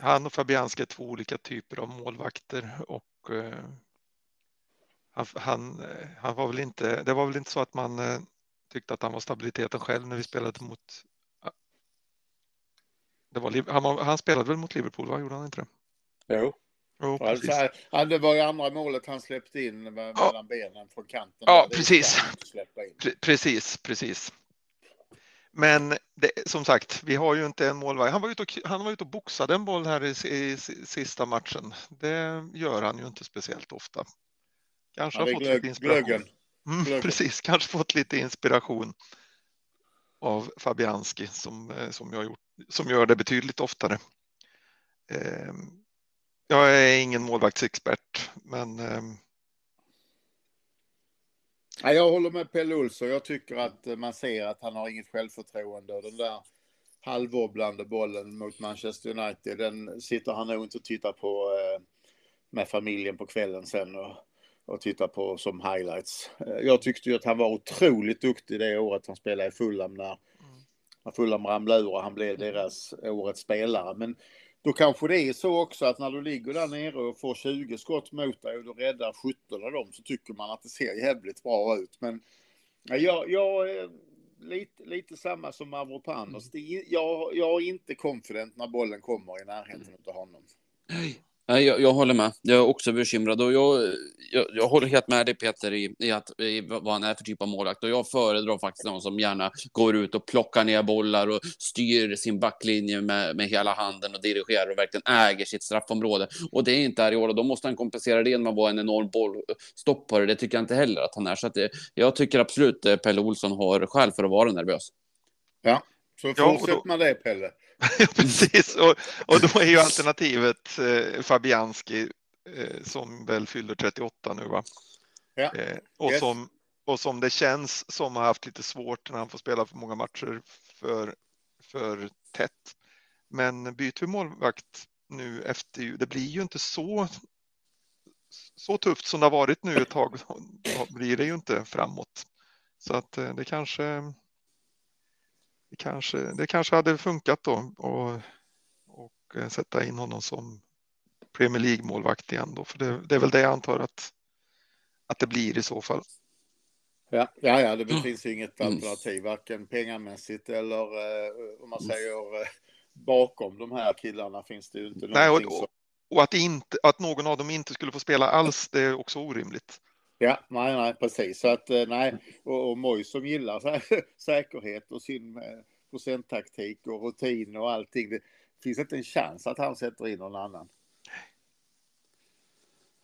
han och Fabianski är två olika typer av målvakter och eh, han, han, eh, han var väl inte, det var väl inte så att man eh, tyckte att han var stabiliteten själv när vi spelade mot det var, han, var- han spelade väl mot Liverpool, va? Gjorde han inte det? Jo. Jo, precis. Alltså, det var ju andra målet han släppte in med, Ja. mellan benen från kanten. Ja, precis. Precis, precis. Men det, som sagt, vi har ju inte en målvakt. Han var ute och, han var ute och boxade en boll här i, i, si- sista matchen. Det gör han ju inte speciellt ofta. Kanske Ja, har fått glögg, lite inspiration. glöggen. Mm, glöggen. precis, kanske fått lite inspiration av Fabianski som, eh, som, jag gjort, som gör det betydligt oftare. Eh, Jag är ingen målvaktsexpert, men eh, Ja, jag håller med Pelle Olsson. Jag tycker att eh, man ser att han har inget självförtroende. Den där halvobblande bollen mot Manchester United, den sitter han nog inte och tittar på eh, med familjen på kvällen sen och, och tittar på som highlights. Eh, jag tyckte ju att han var otroligt duktig det året han spelade i Fulham när, när Fulham ramlade ur och han blev deras årets spelare. Men då kanske det är så också att när du ligger där nere och får 20 skott mot dig och du räddar 17 av dem så tycker man att det ser jävligt bra ut. Men jag, jag lite, lite samma som Mavropanos. Jag, jag är inte confident när bollen kommer i närheten av honom. Nej, jag, jag, håller med. Jag är också bekymrad och jag, jag, jag håller helt med dig Peter i, i, att, i vad han är för typ av målvakt och jag föredrar faktiskt någon som gärna går ut och plockar ner bollar och styr sin backlinje med, med hela handen och dirigerar och verkligen äger sitt straffområde. Och det är inte Ariola, då måste han kompensera det genom att vara en enorm bollstoppare. Det tycker jag inte heller att han är. Så att det, jag tycker absolut eh, Pelle Olsson har skäl för att vara nervös. Ja, så fortsätt ja, då... med det Pelle. ja, precis. Och, och då är ju alternativet eh, Fabianski eh, som väl fyller 38 nu va? Ja. Eh, och, yes. som, och som det känns som har haft lite svårt när han får spela för många matcher för, för tätt. Men byter vi målvakt nu efter, det blir ju inte så så tufft som det har varit nu ett tag blir det ju inte framåt. Så att eh, det kanske det kanske, det kanske hade funkat då och, och eh, sätta in honom som Premier League-målvakt igen då, för det, det, är väl det jag antar att, att det blir i så fall. Ja, ja, ja det finns ju inget mm. alternativ, varken pengamässigt eller eh, om man mm. säger eh, bakom de här killarna finns det ju inte Nej, och, som... och att, inte, att någon av dem inte skulle få spela alls, det är också orimligt. Ja, nej, nej, precis. Så att eh, nej, och, och Moj som gillar så här, säkerhet och sin eh, procenttaktik och rutin och allting. Det finns inte en chans att han sätter in någon annan.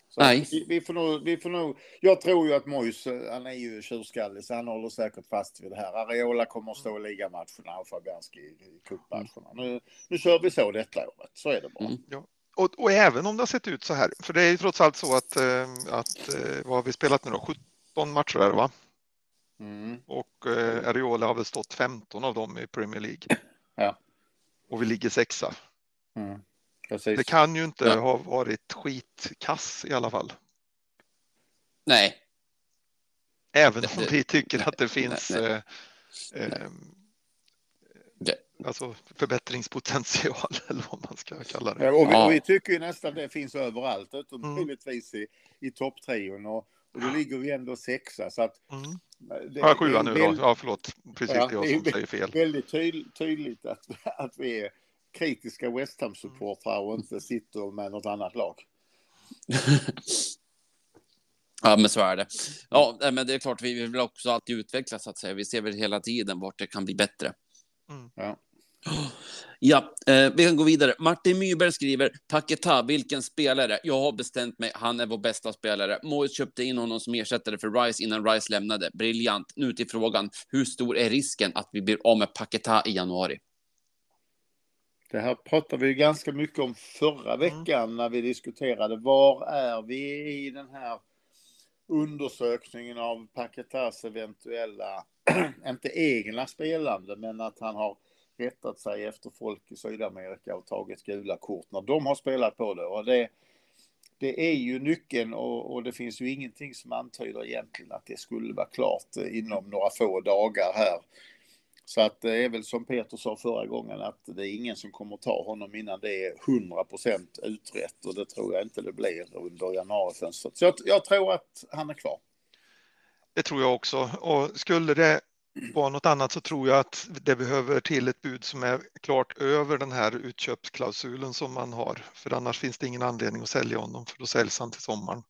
Så nej. Vi, vi, får nog, vi får nog, jag tror ju att Mojs, eh, han är ju tjurskallig så han håller säkert fast vid det här. Areola kommer att stå i ligamatcherna och Fabianski i cupmatcherna. Nu, nu kör vi så detta året, så är det bara. Mm. Ja och, och, även om det har sett ut så här, för det är ju trots allt så att, eh, att eh, vad har vi spelat nu då? 17 matcher är det va? Mm. Och eh, Ariola har väl stått 15 av dem i Premier League. Ja. Och vi ligger sexa. Mm. Det kan ju inte ja. ha varit skitkass i alla fall. Nej. Även om vi tycker att det finns nej, nej. Eh, alltså förbättringspotential eller vad man ska kalla det. Ja, och, vi, och vi tycker ju nästan det finns överallt, utom mm. möjligtvis i, i topptrion. Och, och då ligger vi ändå sexa. Så att, mm. det, ja, sjua nu då. Ja, förlåt. Precis, ja, det är jag som säger fel. väldigt tydligt, tydligt att, att vi är kritiska West Ham-supportrar och inte sitter med något annat lag. Ja, men så är det. Ja, men det är klart, vi vill också alltid utvecklas, så att säga. Vi ser väl hela tiden vart det kan bli bättre. Mm. Ja. Ja, eh, vi kan gå vidare. Martin Myberg skriver, Paketa, vilken spelare? Jag har bestämt mig, han är vår bästa spelare. Moise köpte in honom som ersättare för Rice innan Rice lämnade. Briljant. Nu till frågan, hur stor är risken att vi blir av med Paketa i januari? Det här pratade vi ganska mycket om förra mm. veckan mm. när vi diskuterade var är vi i den här undersökningen av Paketas eventuella, inte egna spelande, men att han har rättat sig efter folk i Sydamerika och tagit gula kort när de har spelat på det. Och det, det är ju nyckeln och, och, det finns ju ingenting som antyder egentligen att det skulle vara klart eh, inom några få dagar här. Så att det är väl som Peter sa förra gången att det är ingen som kommer ta honom innan det är 100% utrett och det tror jag inte det blir under januarifönstret. Så jag, jag tror att han är kvar. Det tror jag också och skulle det vara något annat så tror jag att det behöver till ett bud som är klart över den här utköpsklausulen som man har. För annars finns det ingen anledning att sälja honom för då säljs han till sommaren.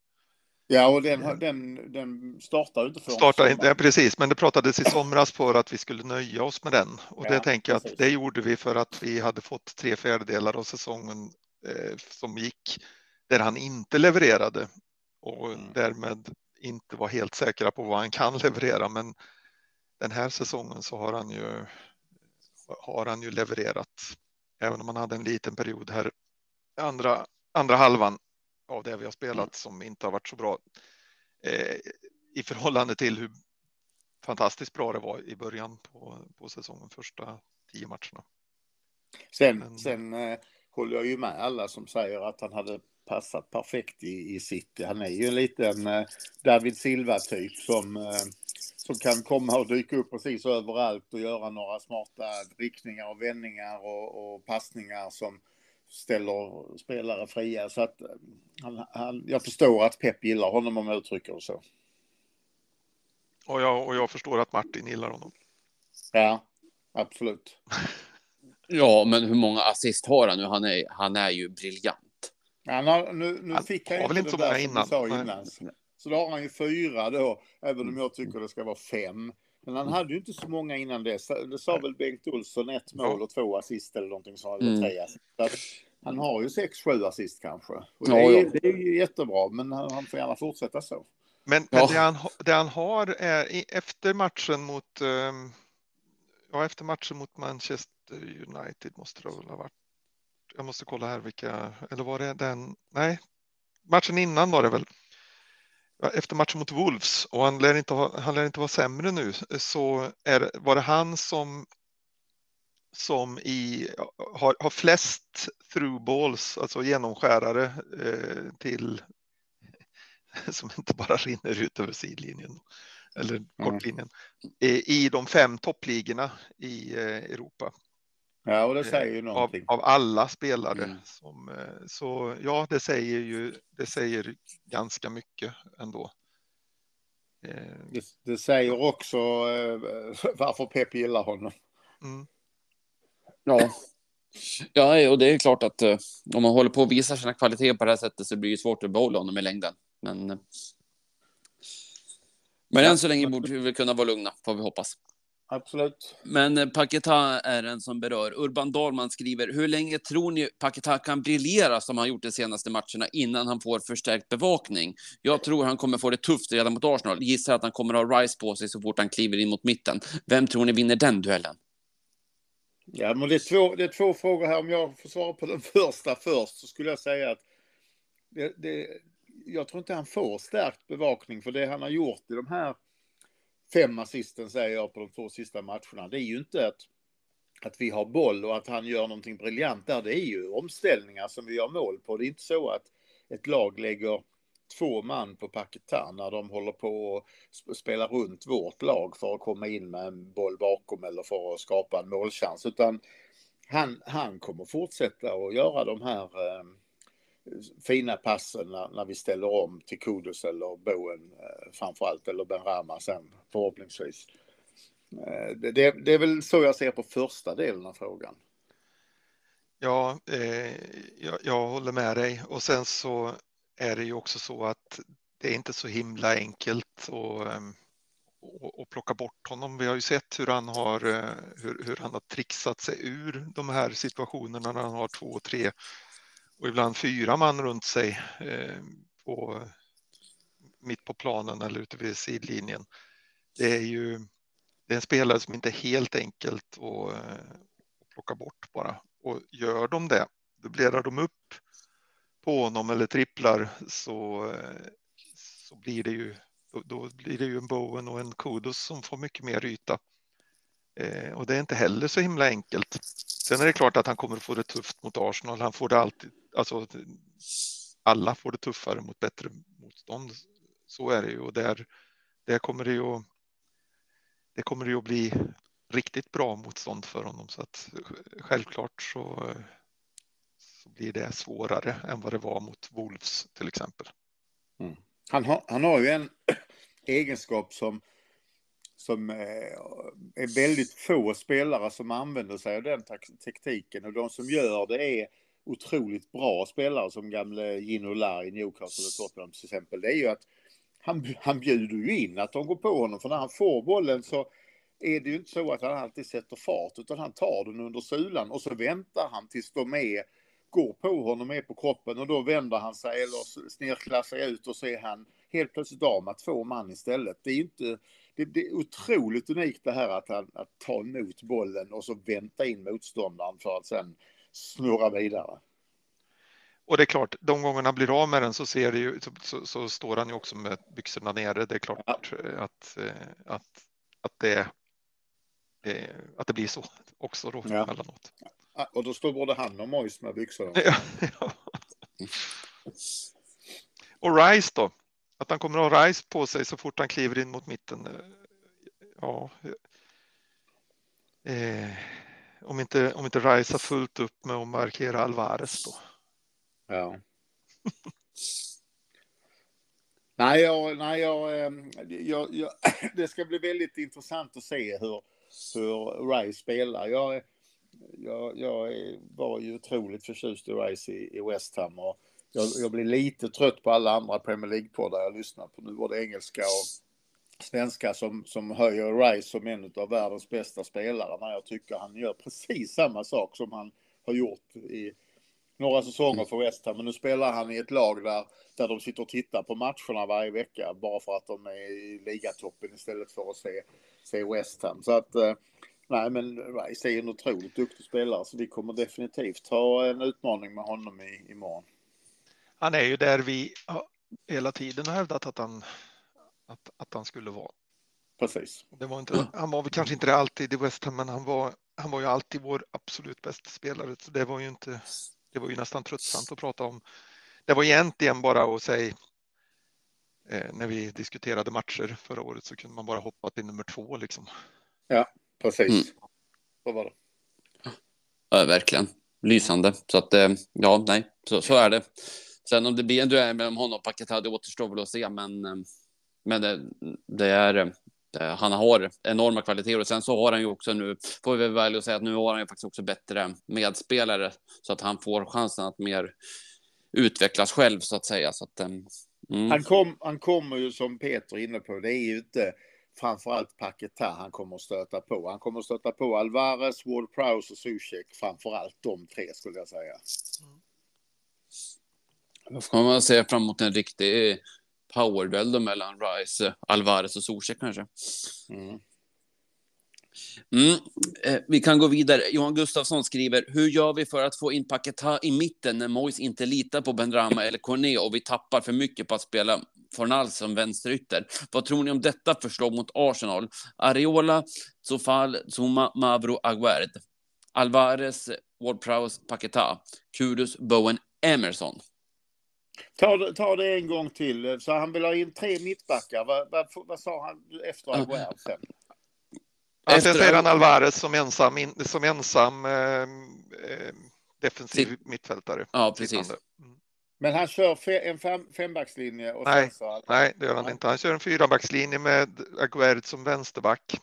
Ja, och den, den, den startar inte för startar inte, ja, Precis, men det pratades i somras för att vi skulle nöja oss med den. Och ja, det tänker jag att det gjorde vi för att vi hade fått tre fjärdedelar av säsongen eh, som gick där han inte levererade och mm. därmed inte var helt säkra på vad han kan leverera. Men den här säsongen så har han ju, har han ju levererat. Även om man hade en liten period här andra, andra halvan av det vi har spelat som inte har varit så bra. Eh, i förhållande till hur fantastiskt bra det var i början på, på säsongen, första tio matcherna. Sen, Men... sen eh, håller jag ju med alla som säger att han hade passat perfekt i, i City. Han är ju en liten eh, David Silva-typ som, eh, som kan komma och dyka upp precis överallt och göra några smarta riktningar och vändningar och, och passningar som ställer spelare fria. Så att eh, han, han, jag förstår att Pep gillar honom om jag uttrycker det så. Och jag, och jag förstår att Martin gillar honom. Ja, absolut. ja, men hur många assist har han nu? Han är, han är ju briljant. Han har, nu, nu han fick han väl inte så många innan. innan. Så då har han ju fyra då, även om jag tycker det ska vara fem. Men han hade ju inte så många innan dess. Det sa väl Bengt Olsson, ett mål och två assist eller någonting sånt. Mm. Tre assist. Han har ju sex, sju assist kanske. Och det, är, det är ju jättebra, men han får gärna fortsätta så. Men, men det, han, det han har är efter matchen mot ehm, ja, efter matchen mot Manchester United måste det väl ha varit. Jag måste kolla här vilka, eller var det den? Nej, matchen innan var det väl. Efter matchen mot Wolves och han lär inte, ha, han lär inte vara sämre nu så är, var det han som som i, har, har flest through balls, alltså genomskärare eh, till som inte bara rinner ut över sidlinjen eller mm. kortlinjen i, i de fem toppligorna i eh, Europa. Ja, och det säger ju någonting. Av, av alla spelare. Mm. Som, eh, så ja, det säger ju det säger ganska mycket ändå. Eh, det, det säger också varför Pep gillar honom. Mm. Ja. Ja, och det är klart att om man håller på att visa sina kvaliteter på det här sättet så blir det svårt att behålla honom i längden. Men, men än så länge borde vi kunna vara lugna, får vi hoppas. Absolut. Men uh, Paketa är en som berör. Urban Dahlman skriver, hur länge tror ni Paketa kan briljera som han gjort de senaste matcherna innan han får förstärkt bevakning? Jag tror han kommer få det tufft redan mot Arsenal. Gissar att han kommer ha Rice på sig så fort han kliver in mot mitten. Vem tror ni vinner den duellen? Ja, men det är, två, det är två frågor här. Om jag får svara på den första först så skulle jag säga att det, det, jag tror inte han får stärkt bevakning för det han har gjort i de här fem assisten säger jag på de två sista matcherna. Det är ju inte att, att vi har boll och att han gör någonting briljant där. Det är ju omställningar som vi gör mål på. Det är inte så att ett lag lägger två man på paketan när de håller på att spela runt vårt lag för att komma in med en boll bakom eller för att skapa en målchans. Utan han, han kommer fortsätta att göra de här eh, fina passen när, när, vi ställer om till Kudus eller Boen eh, framförallt, eller Ben Rama sen förhoppningsvis. Eh, det, det, det, är väl så jag ser på första delen av frågan. Ja, eh, jag, jag, håller med dig och sen så är det ju också så att det är inte så himla enkelt att, att ehm, plocka bort honom. Vi har ju sett hur han har, eh, hur, hur han har trixat sig ur de här situationerna när han har två, tre och ibland fyra man runt sig eh, på, mitt på planen eller ute vid sidlinjen. Det är ju det är en spelare som inte är helt enkelt att, att plocka bort bara. Och gör de det, dubblerar de upp på honom eller tripplar så, eh, så blir det ju då, då blir det ju en Bowen och en Kudos som får mycket mer yta. Eh, och det är inte heller så himla enkelt. Sen är det klart att han kommer att få det tufft mot Arsenal. Han får det alltid, alltså alla får det tuffare mot bättre motstånd. Så är det ju och där, där kommer det ju det kommer det ju att bli riktigt bra motstånd för honom så att självklart så så blir det svårare än vad det var mot Wolves till exempel. Mm. Han, har, han har ju en egenskap som, som eh, är väldigt få spelare som använder sig av den taktiken, och de som gör det är otroligt bra spelare som gamle Gino Lar i Newcastle och Tottenham till exempel. Det är ju att han, han bjuder ju in att de går på honom för när han får bollen så är det ju inte så att han alltid sätter fart utan han tar den under sulan och så väntar han tills de är går på honom är på kroppen och då vänder han sig eller snirklar sig ut och så är han helt plötsligt av med två man istället. Det är ju inte, det, det, är otroligt unikt det här att, han, att ta emot bollen och så vänta in motståndaren för att sen snurra vidare. och det är klart, de gångerna han blir av med den så ser det ju, så, så, så står han ju också med byxorna nere. Det är klart Ja. att, eh, att, att, det, att det blir så också då Ja. emellanåt. Och då står både han och Mois med byxorna. Ja, ja. Och Rice då? Att han kommer att ha Rice på sig så fort han kliver in mot mitten. Eh, ja. Eh, om, inte, om inte Rice har fullt upp med att markera Alvarez då. Ja. nej, jag, nej jag, jag, jag, det ska bli väldigt intressant att se hur, hur Rice spelar. Jag, jag, jag var ju otroligt förtjust i Rice i, i West Ham och jag, jag blir lite trött på alla andra Premier League-poddar jag lyssnar på. Nu var det engelska och svenska som, som höjer Rice som en av världens bästa spelare när jag tycker han gör precis samma sak som han har gjort i några säsonger för West Ham. Men nu spelar han i ett lag där, där de sitter och tittar på matcherna varje vecka bara för att de är i ligatoppen istället för att se, se West Ham. Så att eh, nej, men Rice är en otroligt duktig spelare så vi kommer definitivt ha en utmaning med honom i, imorgon. Han är ju där vi ja, hela tiden har hävdat att han, att, att han skulle vara. Precis. Det var inte, han var väl kanske inte det alltid i West Ham, men han var, han var ju alltid vår absolut bästa spelare. Så det var ju inte, det var ju nästan tröttsamt att prata om. Det var egentligen bara att säga eh, när vi diskuterade matcher förra året så kunde man bara hoppa till nummer två liksom. Precis. Mm. Så var det. Ja, verkligen. Lysande. Så att, eh, ja, nej, så, så är det. Sen om det blir en duell mellan honom och Paketa, det återstår väl att se, men, eh, men det, det är, eh, han har enorma kvaliteter och sen så har han ju också nu, får vi väl välja säga att nu har han ju faktiskt också bättre medspelare så att han får chansen att mer utvecklas själv så att säga. Så att, eh, mm. Han, kom, han kommer ju som Peter är inne på, det är ju inte framförallt Paketa han kommer att stöta på. Han kommer att stöta på Alvarez, Ward Prowse och Zuzek, framförallt de tre skulle jag säga. Då får man se fram emot en riktig powerduell mellan Rice, Alvarez och Zuzek kanske. Mm. Mm. Eh, vi kan gå vidare. Johan Gustafsson skriver, hur gör vi för att få in Paketa i mitten när Mois inte litar på Benrahma eller Corné och vi tappar för mycket på att spela Fornal som vänsterytter? Vad tror ni om detta förslag mot Arsenal? Areola, Sofal, Zuma, Mavro, Aguerd. Alvarez, Ward-Prowse, Paketa. Kudus, Bowen, Emerson. Ta, det- ta det en gång till. Så han vill ha in tre mittbackar. Vad, vad, vad sa han efter Aguerd sen? Efter- säger han Alvarez som ensam, in, som ensam eh, eh, defensiv Sitt- mittfältare. Ja, precis. Sittande. Mm. Men han kör fe, en fem, fembackslinje och Nej, sen så... Nej, det gör han inte. Han kör en fyrabackslinje med Aguerd som vänsterback.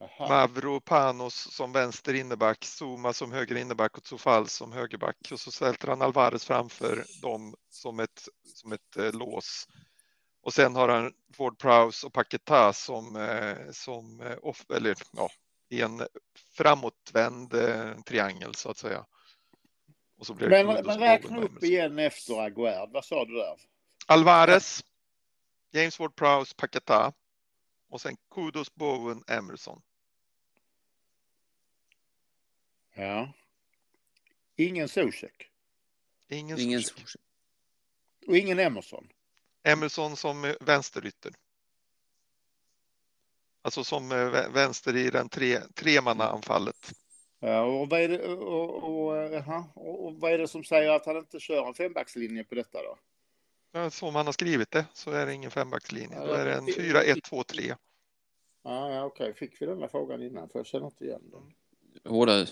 Aha. Mavro Panos som vänster inneback, Zuma som höger inneback och Zufal som högerback. Och så svälter han Alvarez framför dem som ett, som ett eh, lås. Och sen har han Ford Prowse och Paketa som, eh, som eh, off, eller, ja, i en framåtvänd eh, triangel så att säga. Och så blir det Men, men räkna upp igen efter Aguerd. Vad sa du där? Alvarez, James Ward Prowse, Paketa och sen Kudos, Bowen, Emerson. Ja. Ingen Zuzek. Ingen, Ingen Zuzek. Och ingen Emerson. Emerson som vänsterytter. Alltså som vä- vänster i den tre, tremannaanfallet. Ja, och, vad är det, och, och, och, och vad är det som säger att han inte kör en fembackslinje på detta då? Ja, Som han har skrivit det så är det ingen fembackslinje. Ja, Då är det en det- 4-1-2-3. Ja, ja okej. Fick vi den här frågan innan? För jag känner inte igen den. Jodå.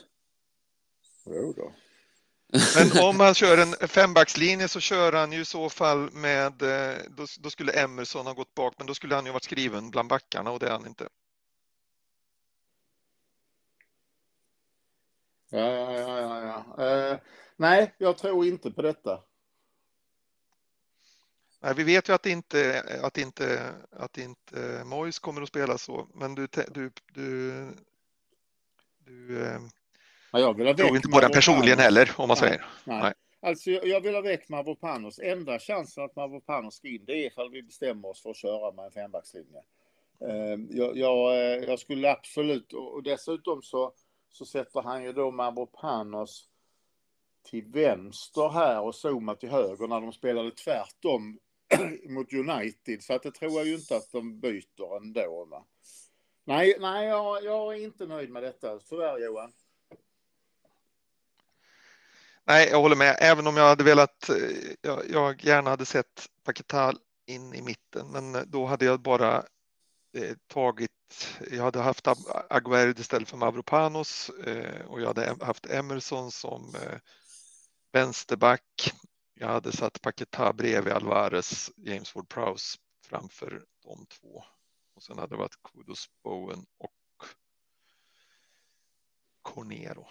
Jo då. Men om han kör en fembackslinje så kör han ju i så fall med, eh, då, då skulle Emerson ha gått bak, men då skulle han ju varit skriven bland backarna och det är han inte. Ja, ja, ja, ja. Eh, nej, jag tror inte på detta. Nej, vi vet ju att inte, att inte, att inte Mois kommer att spela så, men du, du, du, du eh, Ja, jag vill ha tror inte på den personligen heller, om man Nej. säger. Nej. Nej. Alltså, jag vill ha väck Mavropanos. Enda chansen att Mavropanos ska in, det är ifall vi bestämmer oss för att köra med en fembackslinje. Eh, jag, jag, eh, jag skulle absolut, och och dessutom så, så sätter han ju då Mavropanos till vänster här och Zuma till höger när de spelade tvärtom mot United. Så att det tror jag ju inte att de byter ändå. Va? Nej, nej jag, jag är inte nöjd med detta. Tyvärr Johan. Nej, jag håller med, även om jag hade velat, eh, jag, jag gärna hade sett Paketal in i mitten, men eh, då hade jag bara eh, tagit, jag hade haft Aguerd istället för Mavropanos eh, och jag hade haft Emerson som eh, vänsterback. Jag hade satt Paketa bredvid Alvarez, James Ward-Prowse framför de två. Och sen hade det varit Kudos Bowen och Cornero.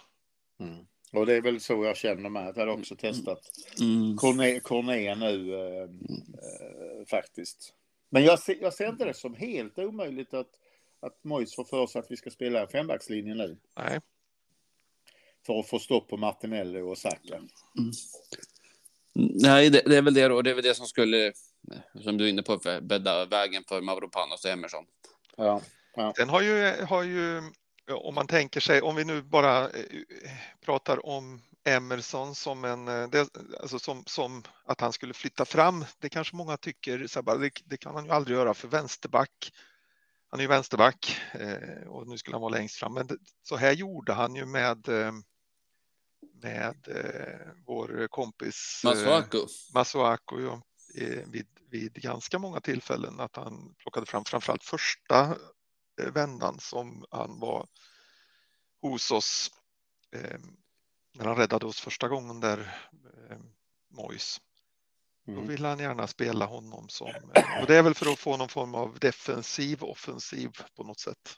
Mm. Och det är väl så jag känner med. Jag hade också testat Mm. Corné, Corné nu eh, eh, faktiskt. Men jag ser, jag ser inte det som helt omöjligt att, att Mois får för sig att vi ska spela en fembackslinje nu. Nej, För att få stopp på Martinelli och Saka. Nej, det, det är väl det och det är väl det som skulle, som du är inne på, för bädda vägen för Mavropanos och Emerson. Ja. den har ju, har ju, om man tänker sig, om vi nu bara eh, pratar om Emerson som en, eh, det, alltså som, som att han skulle flytta fram. Det kanske många tycker, så bara, det, det kan han ju aldrig göra för vänsterback. Han är ju vänsterback eh, och nu skulle han vara längst fram. Men det, så här gjorde han ju med, med vår kompis Masuaku. Masuaku ja, vid, vid ganska många tillfällen att han plockade fram framförallt första vändan som han var hos oss eh, när han räddade oss första gången där, eh, Mois. Då Mm. vill han gärna spela honom som, eh, och det är väl för att få någon form av defensiv, offensiv på något sätt.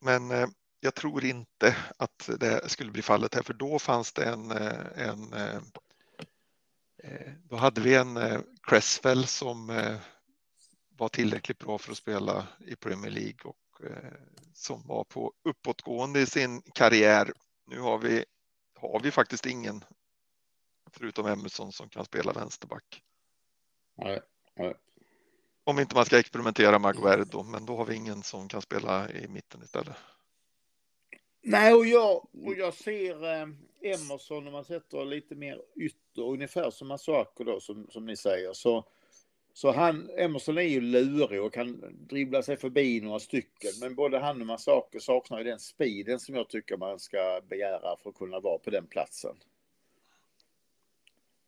Men eh, jag tror inte att det skulle bli fallet här, för då fanns det en, eh, en eh, eh, då hade vi en Cresswell som var tillräckligt bra för att spela i Premier League och eh, som var på uppåtgående i sin karriär. Nu har vi, har vi faktiskt ingen förutom Emerson som kan spela vänsterback. Nej, nej. Om inte man ska experimentera med Aguero då, men då har vi ingen som kan spela i mitten istället. Nej, och jag, och jag ser eh, Emerson om man sätter lite mer ytter, ungefär som Masuaku då, som, som ni säger. Så, så han, Emerson är ju lurig och kan dribbla sig förbi några stycken. Men både han och Masuaku saknar ju den speeden som jag tycker man ska begära för att kunna vara på den platsen.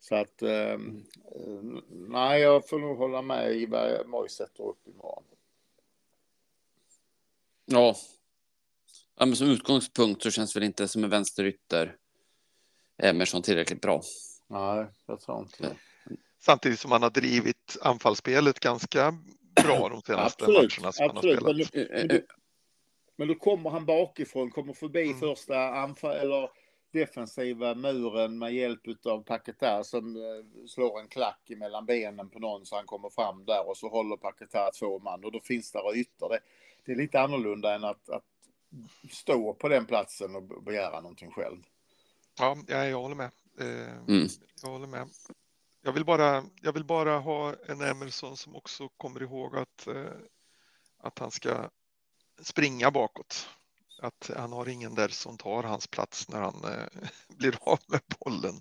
Så att, eh, eh, nej, jag får nog hålla med i vad Moj sätter upp imorgon. Ja. ja men som utgångspunkt så känns väl inte som en vänsterytter Emerson tillräckligt bra. Nej, jag tror inte det. Samtidigt som han har drivit anfallsspelet ganska bra de senaste Absolut, matcherna som absolut. han har spelat. men, då, men då kommer han bakifrån, kommer förbi Mm. första anfall, eller defensiva muren med hjälp av Paquetá som eh, slår en klack mellan benen på någon så han kommer fram där och så håller Paquetá två man och då finns det ytor. Det, det är lite annorlunda än att, att stå på den platsen och begära någonting själv. Ja, ja, jag håller med. Eh, Mm. Jag håller med. Jag vill bara, jag vill bara ha en Emerson som också kommer ihåg att, eh, att han ska springa bakåt. Att han har ingen där som tar hans plats när han eh, blir av med bollen.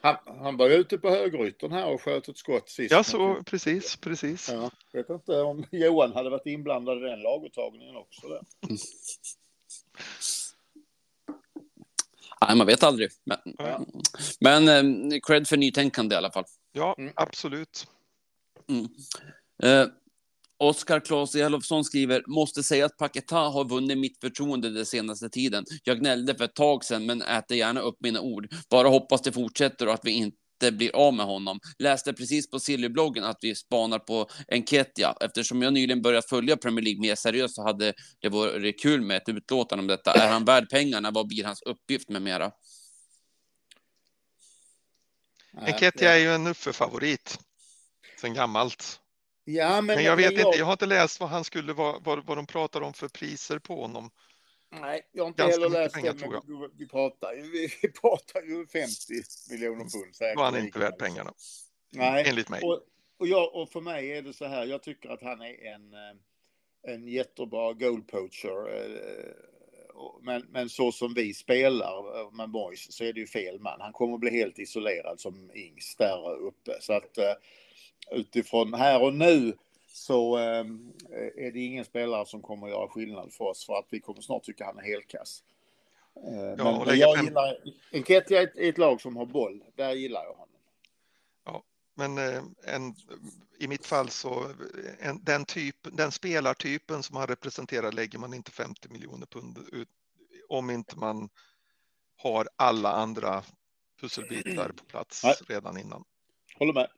Han, han var ute på högeryttern här och sköt ett skott sist. Ja, så precis, precis. Ja, vet inte om Johan hade varit inblandad i den laguttagningen också. Där. Nej, man vet aldrig. Men, Ja. men eh, cred för nytänkande i alla fall. Ja, Mm. absolut. Mm. Eh, Oskar Claes Elofsson skriver, måste säga att Paketa har vunnit mitt förtroende den senaste tiden. Jag gnällde för ett tag sedan, men äter gärna upp mina ord. Bara hoppas det fortsätter och att vi inte blir av med honom. Läste precis på Sillybloggen att vi spanar på Enketia. Eftersom jag nyligen börjat följa Premier League mer seriöst så hade det varit kul med ett utlåtande om detta. Är han värd pengarna? Vad blir hans uppgift med mera? Enketia är ju en Uffe-favorit sen gammalt. Ja, men, Men jag vet men inte, jag har inte läst vad han skulle vara, vad, vad de pratar om för priser på honom. Nej, jag har inte Ganska heller läst pengar, det, men vi pratar, vi, vi pratar ju 50 miljoner pund. Då är han inte värd pengarna, Nej, enligt mig. och, och, jag, och för mig är det så här, jag tycker att han är en, eh, en jättebra goal poacher. eh, men, men så som vi spelar eh, med Mois så är det ju fel man. Han kommer att bli helt isolerad som Ings där uppe. Så att utifrån här och nu så eh, är det ingen spelare som kommer att göra skillnad för oss för att vi kommer snart tycka han är helkass. Eh, Ja, men och men jag fem- gillar Enketia är ett, ett lag som har boll. Där gillar jag honom. Men eh, en, i mitt fall så en, den, typ, den spelartypen som han representerar lägger man inte 50 miljoner pund ut om inte man har alla andra pusselbitar på plats Nej. redan innan. Håller med.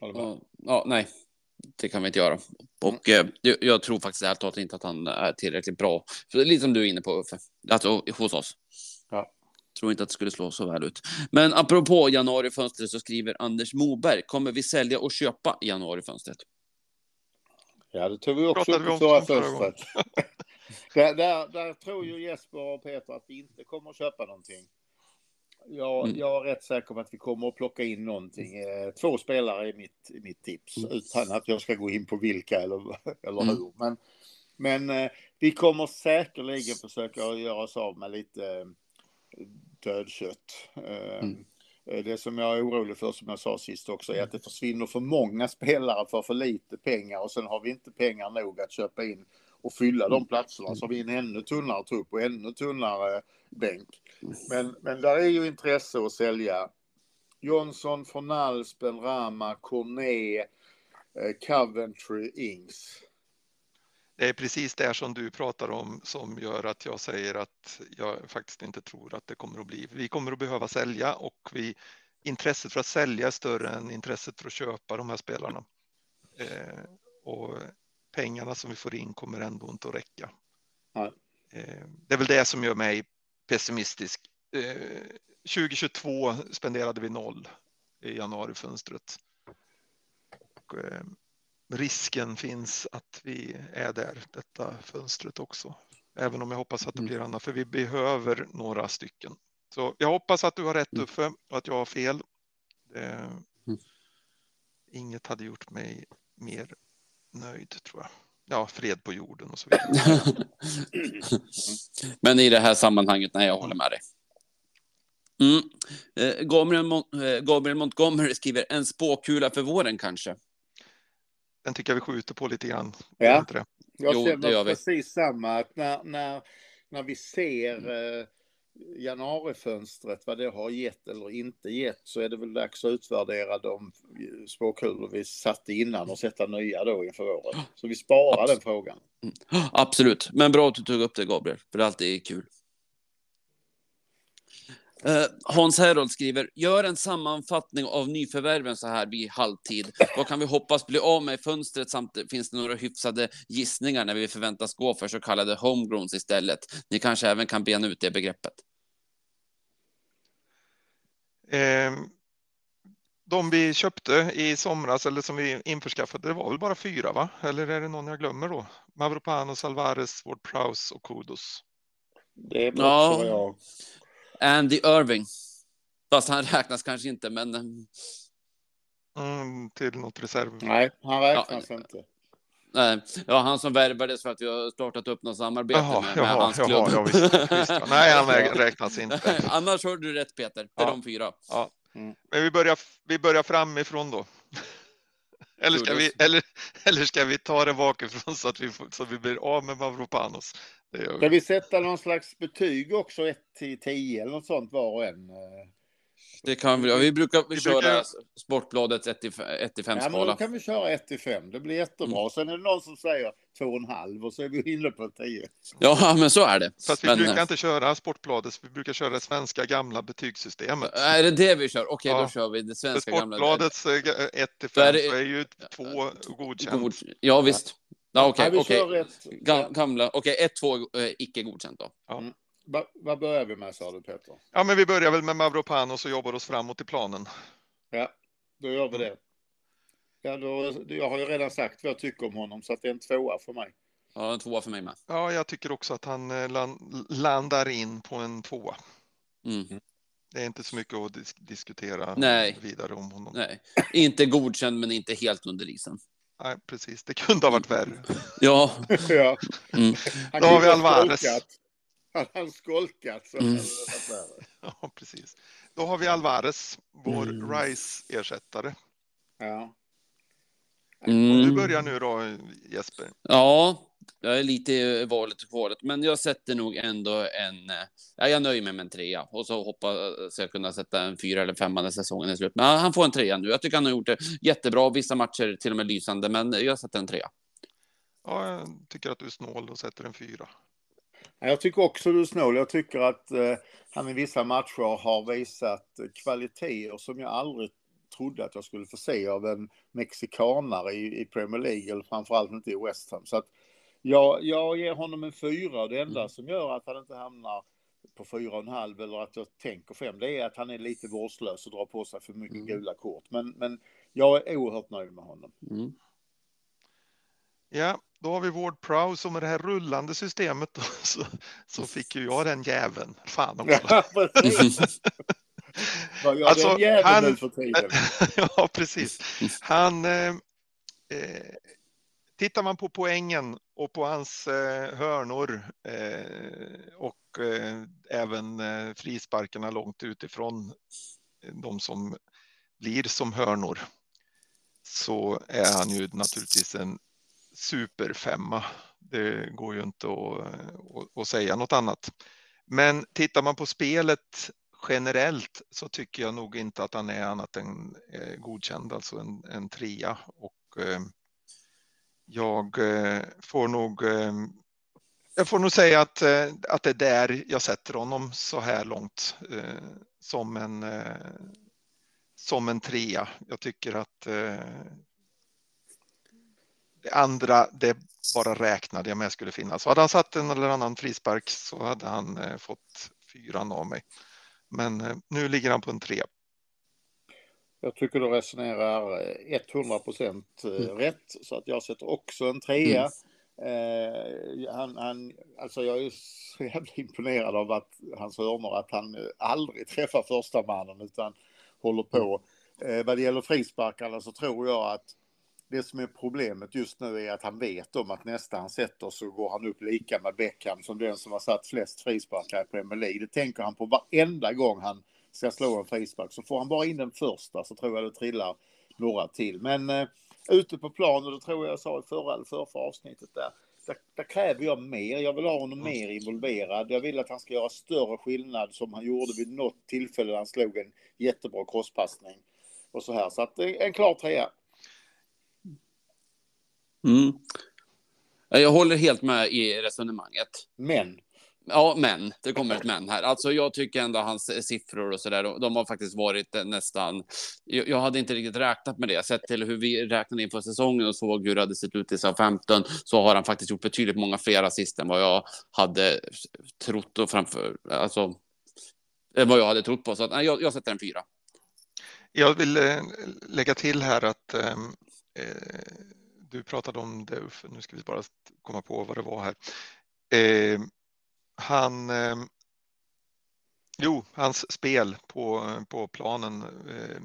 Håller med. Ja, ja, nej, det kan vi inte göra. Och eh, jag, jag tror faktiskt ärligt talat inte att han är tillräckligt bra. För det är lite som du är inne på, Uffe. Alltså hos oss. Ja. Tror inte att det skulle slå så väl ut. Men apropå januarifönstret så skriver Anders Moberg. Kommer vi sälja och köpa januarifönstret? Ja, det tog vi också Pratade upp vi i om förra fönstret. där, där, där tror ju Jesper och Peter att vi inte kommer att köpa någonting. Jag, Mm. jag är rätt säker på att vi kommer att plocka in någonting. Eh, Två spelare är mitt, mitt tips. Utan att jag ska gå in på vilka eller, eller Mm. hur. Men, men eh, vi kommer säkerligen försöka göra oss av med lite eh, dödkött. Mm. Det som jag är orolig för, som jag sa sist också, är att det försvinner för många spelare för för lite pengar och sen har vi inte pengar nog att köpa in och fylla de platserna. Så har vi en ännu tunnare trupp och ännu tunnare bänk. Men, men där är ju intresse att sälja Johnson, Fornals, Benrama, Cornet, eh, Coventry, Ings. Det är precis det som du pratar om som gör att jag säger att jag faktiskt inte tror att det kommer att bli. Vi kommer att behöva sälja och vi, intresset för att sälja är större än intresset för att köpa de här spelarna. Eh, och pengarna som vi får in kommer ändå inte att räcka. Nej. Eh, det är väl det som gör mig pessimistisk. Eh, 2022 spenderade vi noll i januarifönstret. Och, eh, risken finns att vi är där detta fönstret också. Även om jag hoppas att det blir annat, för vi behöver några stycken. Så jag hoppas att du har rätt Mm. Uffe och att jag har fel. Det, Mm. Inget hade gjort mig mer nöjd tror jag. Ja, fred på jorden och så vidare. Men i det här sammanhanget, nej, jag håller med dig. Mm. Eh, Gabriel, Mon- eh, Gabriel Montgomery skriver en spåkula för våren kanske. Den tycker jag vi skjuter på lite grann. Ja. Jag Jo, det känner precis samma. Att när, när, när vi ser eh, januarifönstret, vad det har gett eller inte gett, så är det väl dags att utvärdera de spåkulor vi satte innan och sätta nya då inför året. Så vi sparar Absolut. den frågan. Absolut, men bra att du tog upp det Gabriel, för det är alltid kul. Eh, Hans Herold skriver, gör en sammanfattning av nyförvärven så här vid halvtid. Vad kan vi hoppas bli av med i fönstret samt finns det några hyfsade gissningar när vi förväntas gå för så kallade homegrowns istället? Ni kanske även kan bena ut det begreppet. Eh, de vi köpte i somras eller som vi införskaffade, det var väl bara fyra va? Eller är det någon jag glömmer då? Mavropanos, Alvarez, Ward Prowse och Kudos. Det är också Ja. vad jag... Andy Irving. Fast han räknas kanske inte, men eh, Mm, till något reserv. Nej, han räknas inte. nej. ja, han som värvades för att vi har startat upp något samarbete Jaha, med, med jaha, hans klubb. jaha, ja, visst, visst, ja. Nej, han rä- räknas inte. Annars har du rätt Peter, det är Ja. de fyra. Men vi börjar, vi börjar framifrån då. Eller ska, vi, eller, eller ska vi ta det bakifrån så att vi, får, så att vi blir av med Mavropanos? Det Ska vi. vi sätta någon slags betyg också, 1 till 10 eller något sånt var och en? Eh? Det kan vi, ja, vi brukar vi köra brukar- Sportbladets 1 till 5 Ja, då kan vi köra 1 till 5. Det blir jättebra. Mm. Sen är det någon som säger 2,5 och så är vi inne på 10. Ja, men så är det. Fast vi men, brukar inte köra Sportbladet, vi brukar köra det svenska gamla betygssystemet. Är det det vi kör? Okej, Ja. då kör vi det För svenska gamla. Sportbladets 1 till Då är 5 det- är ju två godkänt. God, ja, visst. Ja, okej, ja, vi okej. kör ett. Ga- Gamla, okej, 1, 2, eh, icke godkänt då. Va, vad börjar vi med sa du Peter? Ja, men vi börjar väl med Mavropanos och jobbar oss framåt i planen. Ja, då gör vi det. Ja, då, jag har ju redan sagt vad jag tycker om honom så att det är en tvåa för mig. Ja, en tvåa för mig med. Ja, jag tycker också att han eh, lan- landar in på en tvåa. Mm. Det är inte så mycket att dis- diskutera Nej. vidare om honom. Nej, inte godkänd, men inte helt under isen. Nej, precis. Det kunde ha varit värre. Ja, ja. Mm. Då har vi Alvarez. Hade han skolkat så Mm. Ja, precis. Då har vi Alvarez, vår Mm. Rice-ersättare. Ja. Du mm. börjar nu då, Jesper. ja, jag är lite i valet och kvalet, men jag sätter nog ändå en... Ja, jag nöjer mig med en trea och så hoppas jag kunna sätta en fyra eller femma när säsongen är slut. Men han får en trea nu. Jag tycker han har gjort det jättebra. Vissa matcher till och med lysande, men jag sätter en trea. Ja, jag tycker att du är snål och sätter en fyra. Ja, Jag tycker också du är snål. Jag tycker att eh, han i vissa matcher har visat kvaliteter som jag aldrig trodde att jag skulle få se av en mexikanare i, i Premier League, eller framförallt inte i West Ham. Så att jag, jag ger honom en fyra. Det enda som gör att han inte hamnar på fyra och en halv eller att jag tänker fem, det är att han är lite vårdslös och drar på sig för mycket Mm. gula kort. Men, men jag är oerhört nöjd med honom. Mm. Ja, då har vi Ward Prowse och med det här rullande systemet då, så, så fick ju jag den jäveln. Fan också. Ja. Vad gör Alltså, den jäveln han- nu för tiden? ja, precis. Han... Eh, eh, tittar man på poängen och på hans eh, hörnor eh, och eh, även eh, frisparkarna långt utifrån eh, de som blir som hörnor så är han ju naturligtvis en superfemma. Det går ju inte att, att, att säga något annat. Men tittar man på spelet generellt så tycker jag nog inte att han är annat än eh, godkänd, alltså en, en trea. Och eh, jag eh, får nog jag får nog säga att, att det är där jag sätter honom så här långt som en som en trea. Jag tycker att det andra, det bara räknade jag med skulle finnas. Så hade han satt en eller annan frispark så hade han eh, fått fyran av mig. Men eh, nu ligger han på en tre. Jag tycker du resonerar eh, 100 procent Mm. rätt. Så att jag sätter också en trea. Eh, han, han, alltså jag är så jävla imponerad av att hans hörnor att han eh, aldrig träffar första mannen utan håller på. Eh, vad det gäller frisparkarna så tror jag att det som är problemet just nu är att han vet om att nästa han sätter så går han upp lika med Beckham som den som har satt flest frisparkar i Premier League. Det tänker han på varenda gång han ska slå en frispark. Så får han bara in den första så tror jag det trillar några till. Men eh, ute på plan, och det tror jag jag sa i förra eller förra, avsnittet där, där, där kräver jag mer. Jag vill ha honom mer involverad. Jag vill att han ska göra större skillnad som han gjorde vid något tillfälle när han slog en jättebra crosspassning. Och så här. Så att eh, en klar trea. Mm. Jag håller helt med i resonemanget. Men Ja, men det kommer ett men här. Alltså, jag tycker ändå hans siffror och så där, de, de har faktiskt varit eh, nästan. Jag, jag hade inte riktigt räknat med det. Sett till hur vi räknade inför säsongen och såg hur det hade sett ut i 15 så har han faktiskt gjort betydligt många fler assist än vad jag hade trott och framför. Alltså. eh, Vad jag hade trott på. Så att, nej, jag, jag sätter en fyra. Jag vill eh, lägga till här att eh, eh, du pratade om det, Uffe. Nu ska vi bara komma på vad det var här. Eh, han, eh, jo, hans spel på, på planen. Eh,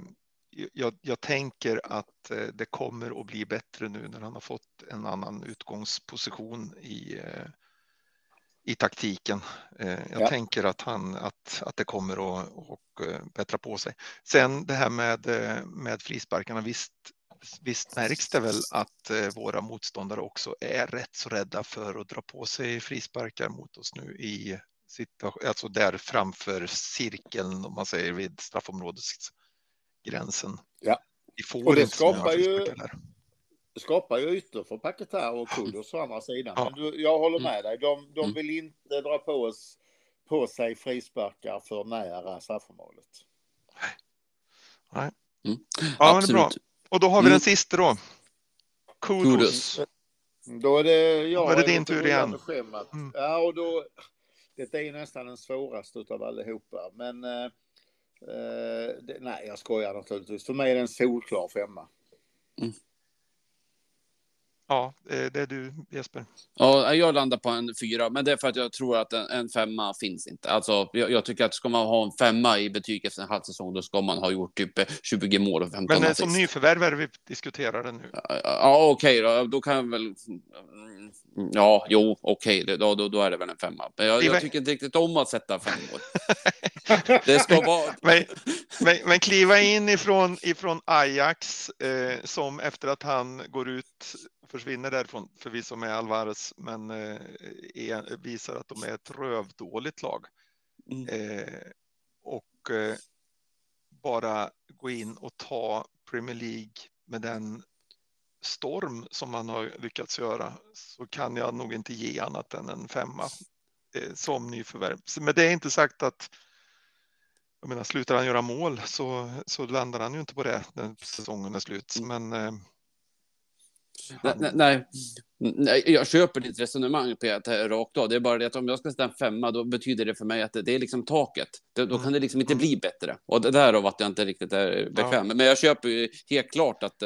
jag, jag tänker att eh, det kommer att bli bättre nu när han har fått en annan utgångsposition i, eh, i taktiken. Eh, jag Ja. tänker att, han, att, att det kommer att och, eh, bättra på sig. Sen det här med, med frisparkarna, visst, visst märks det väl att eh, våra motståndare också är rätt så rädda för att dra på sig frisparkar mot oss nu i situation, alltså där framför cirkeln om man säger vid straffområdesgränsen. Ja. Vi får Och det skapar ju- skapar ju ytor för Paketar och Kudus å andra sidan. Ja. Men du, jag håller med dig. De, de Mm. vill inte dra på, oss, på sig frisparkar för nära straffområdet. Ja, det är bra. Absolut. Och då har vi Mm. den sista då. Kudos. Kudos. Då är det jag. Då är det din tur igen. Mm. Ja, och då. Detta är ju nästan den svåraste av allihopa. Men eh, eh, det, nej, jag skojar naturligtvis. För mig är det en solklar femma. Ja, eh, det är du Jesper. Ja, jag landar på en fyra, men det är för att jag tror att en, en femma finns inte. Alltså, jag, jag, tycker att ska man ha en femma i betyg efter en halv säsong, då ska man ha gjort typ 20 mål och 15 Men eh, assist. som nyförvärvare vi diskuterar det nu. Ja, okej då. Då kan jag väl... Ja, jo, okej. Okay. Då, då, då är det väl en femma. Men jag, jag tycker inte riktigt om att sätta femmor. det ska vara... Men, men, men kliva in ifrån, ifrån Ajax eh, som efter att han går ut försvinner därifrån förvisso med Alvarez, men eh, är, visar att de är ett rövdåligt lag. Mm. Eh, och eh, bara gå in och ta Premier League med den storm som man har lyckats göra så kan jag nog inte ge annat än en femma eh, som nyförvärv. Men det är inte sagt att jag menar, slutar han göra mål så, så landar han ju inte på det när säsongen är slut. Mm. Men eh, Nej, nej, nej, jag köper ditt resonemang Peter rakt av. Det är bara det att om jag ska sätta en femma, då betyder det för mig att det är liksom taket. Då, då kan det liksom inte bli bättre. Och det där av att jag inte riktigt är bekväm. Ja. Men jag köper ju helt klart att,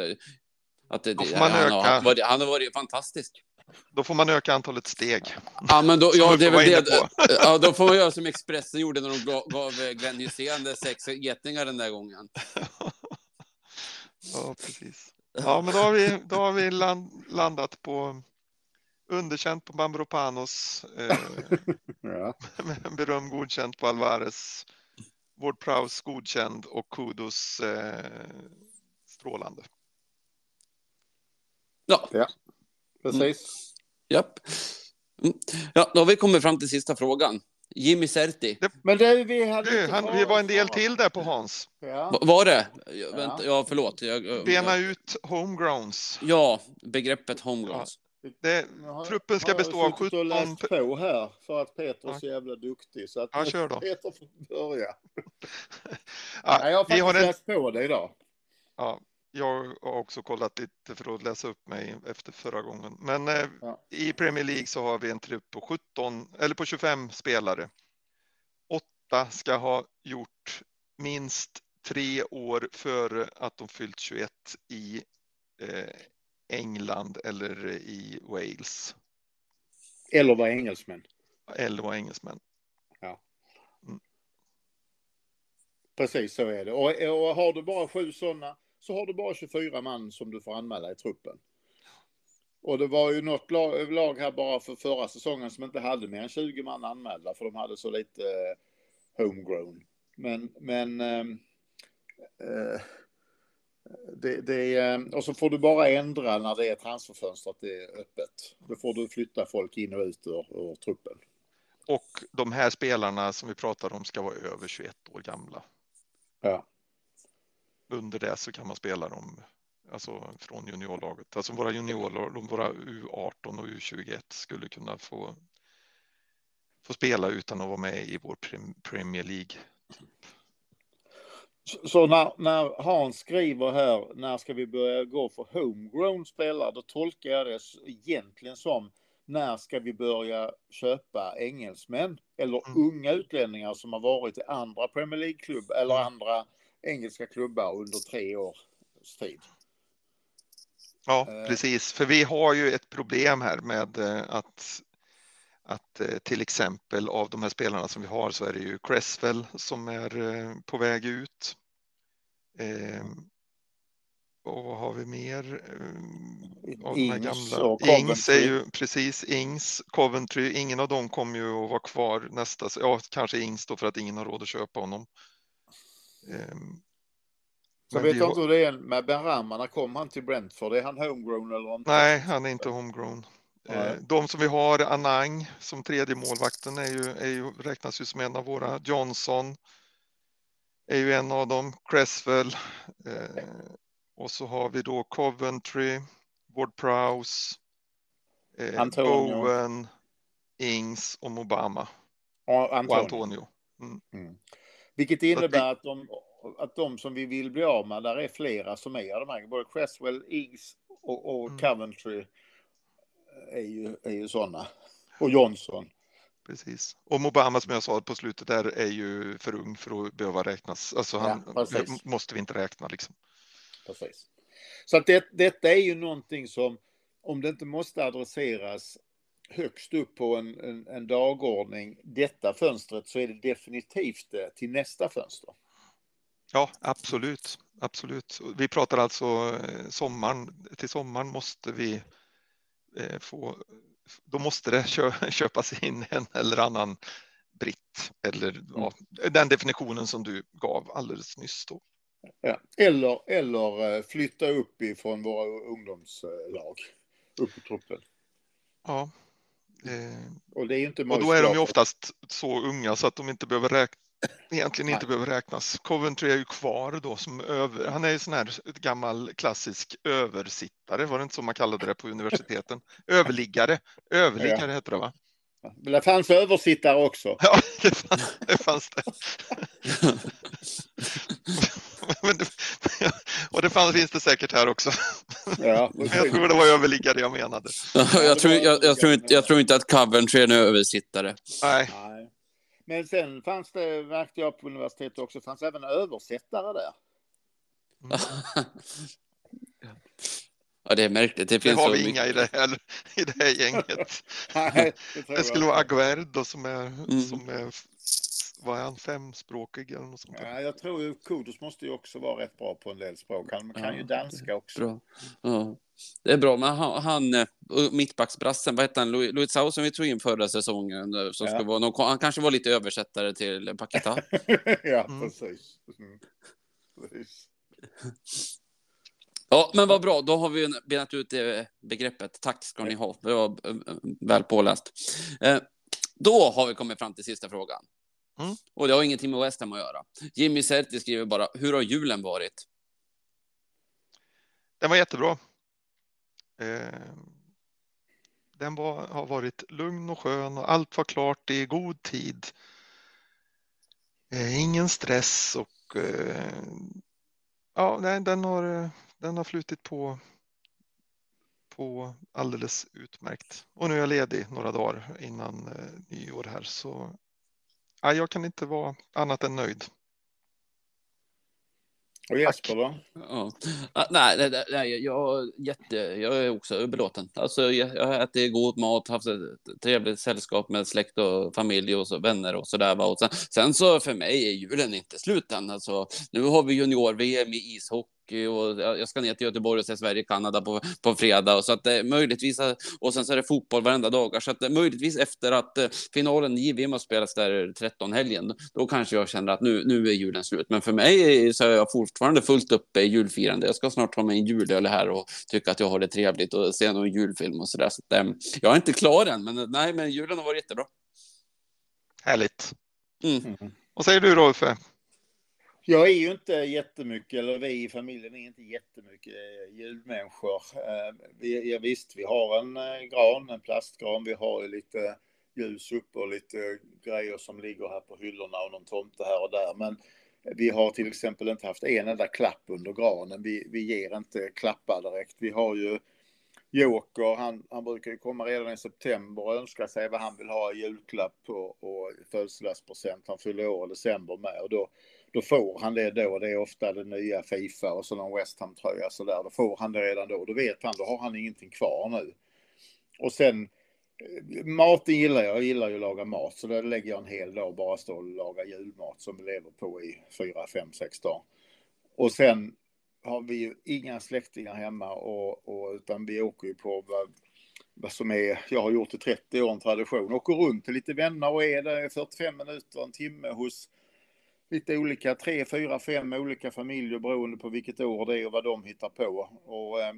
att det, han, har, varit, han har varit fantastisk. Då får man öka antalet steg. Ja, men då, ja, det är väl det. Ja, då får man göra som Expressen gjorde när de gav Glenn Hysén sex getingar den där gången. Ja, precis. Ja, men då har vi, då har vi land, landat på underkänt på Bambropanos. Eh, ja. Beröm godkänt på Alvarez. Ward Prowse godkänd och Kudos eh, strålande. Ja. ja, precis. Mm. Japp. Mm. Ja, då har vi kommit fram till sista frågan. Jimmy Serti. Det, men det, vi, hade du, han, vi var en del till där på Hans. Ja. Var det? Ja, vänta, ja förlåt. Jag, Bena ut homegrowns. Ja, begreppet homegrowns. Ja. Det, truppen ska bestå av 17... Jag har läst på här för att Peter är så jävla duktig. Så att ja, kör då. Peter får börja. ja, Nej, jag har faktiskt har en... läst på det idag. Ja, jag har också kollat lite för att läsa upp mig efter förra gången. Men eh, ja. i Premier League så har vi en trupp på 17 eller på 25 spelare. Åtta ska ha gjort minst tre år före att de fyllt 21 i eh, England eller i Wales. Eller var engelsmän. Eller var engelsmän. Ja. Mm. Precis så är det. Och, och har du bara sju sådana så har du bara 24 man som du får anmäla i truppen. Och det var ju något lag, lag här bara för förra säsongen som inte hade mer än 20 man anmälda för de hade så lite eh, homegrown. Men, men eh, det, det, eh, och så får du bara ändra när det är transferfönstret det är öppet. Då får du flytta folk in och ut ur, ur truppen. Och de här spelarna som vi pratar om ska vara över 21 år gamla. Ja under det så kan man spela dem alltså från juniorlaget. Alltså våra juniorer, våra U18 och U21 skulle kunna få, få spela utan att vara med i vår Premier League. Så när, när Hans skriver här, när ska vi börja gå för homegrown spelare, då tolkar jag det egentligen som när ska vi börja köpa engelsmän eller mm. unga utlänningar som har varit i andra Premier League-klubb eller mm. andra engelska klubbar under tre års tid. Ja, eh. precis. För vi har ju ett problem här med eh, att, att eh, till exempel av de här spelarna som vi har så är det ju Cresswell som är på väg ut. Ehm, och vad har vi mer? Av Ings, gamla? Ings är ju precis Ings, Coventry. Ingen av dem kommer ju att vara kvar nästa. Ja, kanske Ings då för att ingen har råd att köpa honom. Um, så vet jag inte hur det är med Ben Rahman. När kom han till Brentford? Är han homegrown eller inte? Nej, han är inte homegrown. Nej. De som vi har, Anang som tredje målvakten är ju, är ju, räknas ju som en av våra. Johnson är ju en av dem. Cresswell. Eh, och så har vi då Coventry, Ward Prowse, eh, Bowen, Ings och Mobama. Och Antonio. Och Antonio. Mm. Mm. Vilket innebär att de, att de som vi vill bli av med, där är flera som är de här, både Cresswell, Ings och, och mm. Coventry är ju, är ju sådana. Och Johnson. Precis. Och Mobama som jag sa på slutet där är ju för ung för att behöva räknas. Alltså han ja, måste vi inte räkna liksom. Precis. Så att det, detta är ju någonting som om det inte måste adresseras högst upp på en, en, en dagordning detta fönstret så är det definitivt det till nästa fönster. Ja, absolut. Absolut. Vi pratar alltså eh, sommaren. Till sommaren måste vi eh, få. Då måste det köpas in en eller annan britt eller ja, den definitionen som du gav alldeles nyss. Då. Ja. Eller, eller eh, flytta upp ifrån våra ungdomslag upp i truppen. Ja. Eh, och, det är inte och då är de ju oftast så unga så att de inte behöver räkna egentligen inte behöver räknas. Coventry är ju kvar då som över, han är ju sån här gammal klassisk översittare, var det inte så man kallade det på universiteten? Överliggare, överliggare ja. heter det va? Men det fanns översittare också. Ja, det fanns det. Fanns det. det och det fanns, finns det säkert här också. Ja, jag tror det var överliggare jag menade. jag, tror, jag, jag, tror inte, jag tror inte att Coventry är en översittare. Nej. Men sen fanns det, märkte jag på universitetet också, fanns även översättare där. Mm. Ja, det är märkligt. Det, finns det har vi mycket. inga i det här, i det här gänget. Nej, det, det skulle vara Aguerdo som är, mm. som är vad är han, femspråkig eller något sånt där? Ja, jag tror ju Kudos måste ju också vara rätt bra på en del språk. Han kan ja, ju danska också. Bra. Ja. Det är bra, men han, han eh, mittbacksbrassen, vad hette han, Louis Sau som vi tog in förra säsongen, eh, som ja. vara någon, han kanske var lite översättare till Paketa. ja, mm. precis. Mm. precis. Ja, men vad bra. Då har vi benat ut det begreppet. Tack ska ni ha. Det var eh, väl påläst. Då har vi kommit fram till sista frågan. Mm. Och det har ingenting med West Ham att göra. Jimmy Serti skriver bara, hur har julen varit? Den var jättebra. Eh, den var, har varit lugn och skön och allt var klart i god tid. Eh, ingen stress och eh, ja, nej, den har, den har flutit på på alldeles utmärkt. Och nu är jag ledig några dagar innan nyår här så ja, jag kan inte vara annat än nöjd. Och Jesper då? Ja. Ah, nej, nej, nej jag, jätte, jag är också belåten. Alltså, jag, jag har ätit god mat, haft ett trevligt sällskap med släkt och familj och så, vänner och så där. Och sen, sen så för mig är julen inte slut än. Alltså, nu har vi junior-VM i ishockey hockey och jag ska ner till Göteborg och se Sverige-Kanada på, på fredag. Och så att det möjligtvis, och sen så är det fotboll varenda dag. Så att det, möjligtvis efter att eh, finalen i JVM har spelats där 13 helgen, då kanske jag känner att nu, nu är julen slut. Men för mig så är jag fortfarande fullt uppe i julfirande. Jag ska snart ta mig en julöl här och tycka att jag har det trevligt och se någon julfilm och så där. Så att, eh, jag är inte klar än, men nej, men julen har varit jättebra. Härligt. Mm. Vad säger du då, Uffe? Jag är ju inte jättemycket, eller vi i familjen är inte jättemycket julmänniskor. Eh, vi, ja, visst, vi har en eh, gran, en plastgran, vi har ju lite ljus uppe och lite grejer som ligger här på hyllorna och någon tomte här och där. Men vi har till exempel inte haft en enda klapp under granen. Vi, vi ger inte klappar direkt. Vi har ju Joker, han, han brukar ju komma redan i september och önska sig vad han vill ha i julklapp och, och födelsedagspresent. Han fyller år i december med och då då får han det då. Det är ofta det nya Fifa och så någon West Ham-tröja sådär. Då får han det redan då. Då vet han, då har han ingenting kvar nu. Och sen eh, maten gillar jag. Jag gillar ju att laga mat. Så då lägger jag en hel dag bara stå och laga julmat som vi lever på i fyra, fem, sex dagar. Och sen har vi ju inga släktingar hemma och, och utan vi åker ju på vad, vad som är, jag har gjort i 30 år en tradition, åker runt till lite vänner och är där 45 minuter, en timme hos lite olika, tre, fyra, fem olika familjer beroende på vilket år det är och vad de hittar på. Och eh,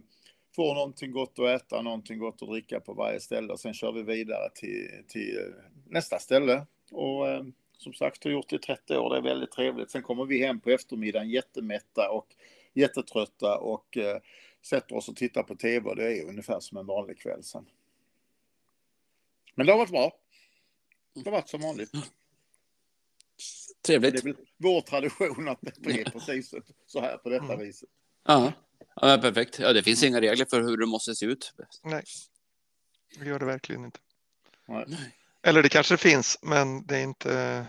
får någonting gott att äta, någonting gott att dricka på varje ställe och sen kör vi vidare till, till eh, nästa ställe. Och eh, som sagt har gjort det i 30 år, det är väldigt trevligt. Sen kommer vi hem på eftermiddagen jättemätta och jättetrötta och eh, sätter oss och tittar på tv och det är ungefär som en vanlig kväll sen. Men det har varit bra. Det har varit som vanligt. Trevligt. Det är väl vår tradition att det blir precis så här på detta mm. viset. Ja. ja, perfekt. Ja, det finns inga regler för hur det måste se ut. Nej, det gör det verkligen inte. Nej. Eller det kanske finns, men det är inte.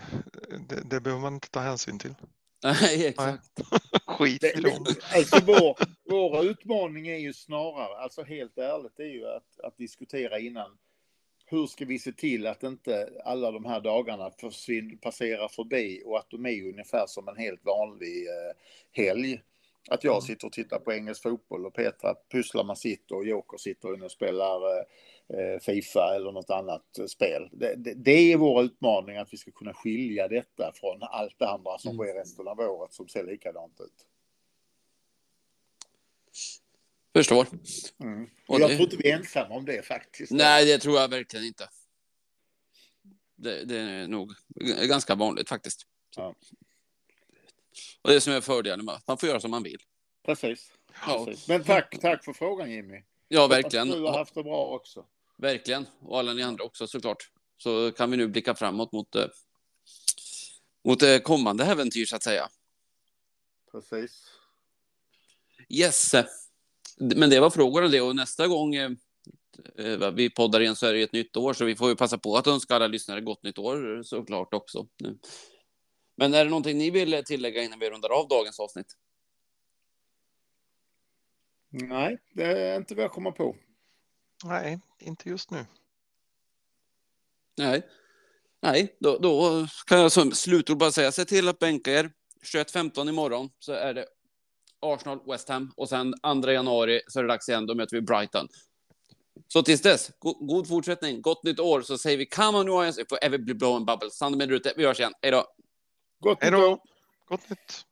Det, det behöver man inte ta hänsyn till. Nej, exakt. Skit i dem. Alltså vår, vår utmaning är ju snarare, alltså helt ärligt, det är ju att, att diskutera innan. Hur ska vi se till att inte alla de här dagarna försvinner, passerar förbi och att de är ungefär som en helt vanlig eh, helg. Att jag sitter och tittar på engelsk fotboll och Petra pusslar man sitter och Joker sitter inne och spelar eh, Fifa eller något annat eh, spel. Det, det, det, är vår utmaning att vi ska kunna skilja detta från allt det andra som mm. sker resten av året som ser likadant ut. Förstår. Mm. Och jag det... tror inte vi är ensamma om det faktiskt. Nej, det tror jag verkligen inte. Det, det är nog ganska vanligt faktiskt. Ja. Och det som är fördelen med att man får göra som man vill. Precis. Ja. Precis. Men tack, tack för frågan Jimmy. Ja, verkligen. Du har haft det bra också. Verkligen. Och alla ni andra också såklart. Så kan vi nu blicka framåt mot, eh, mot eh, kommande äventyr så att säga. Precis. Yes. Men det var frågorna det och nästa gång eh, eh, vi poddar igen så är det ett nytt år så vi får ju passa på att önska alla lyssnare gott nytt år såklart också. Men är det någonting ni vill tillägga innan vi rundar av dagens avsnitt? Nej, det är inte vad jag kommer på. Nej, inte just nu. Nej, Nej då, då kan jag som slutord bara säga, se till att bänka er. 21.15 imorgon så är det Arsenal, West Ham och sen 2 januari så är det dags igen, då möter vi Brighton. Så tills dess, go god fortsättning, gott nytt år, så säger vi come on Lions if we ever be blowing bubbles. Sand med ute, vi hörs igen, hej då! Gott nytt år! Gott nytt!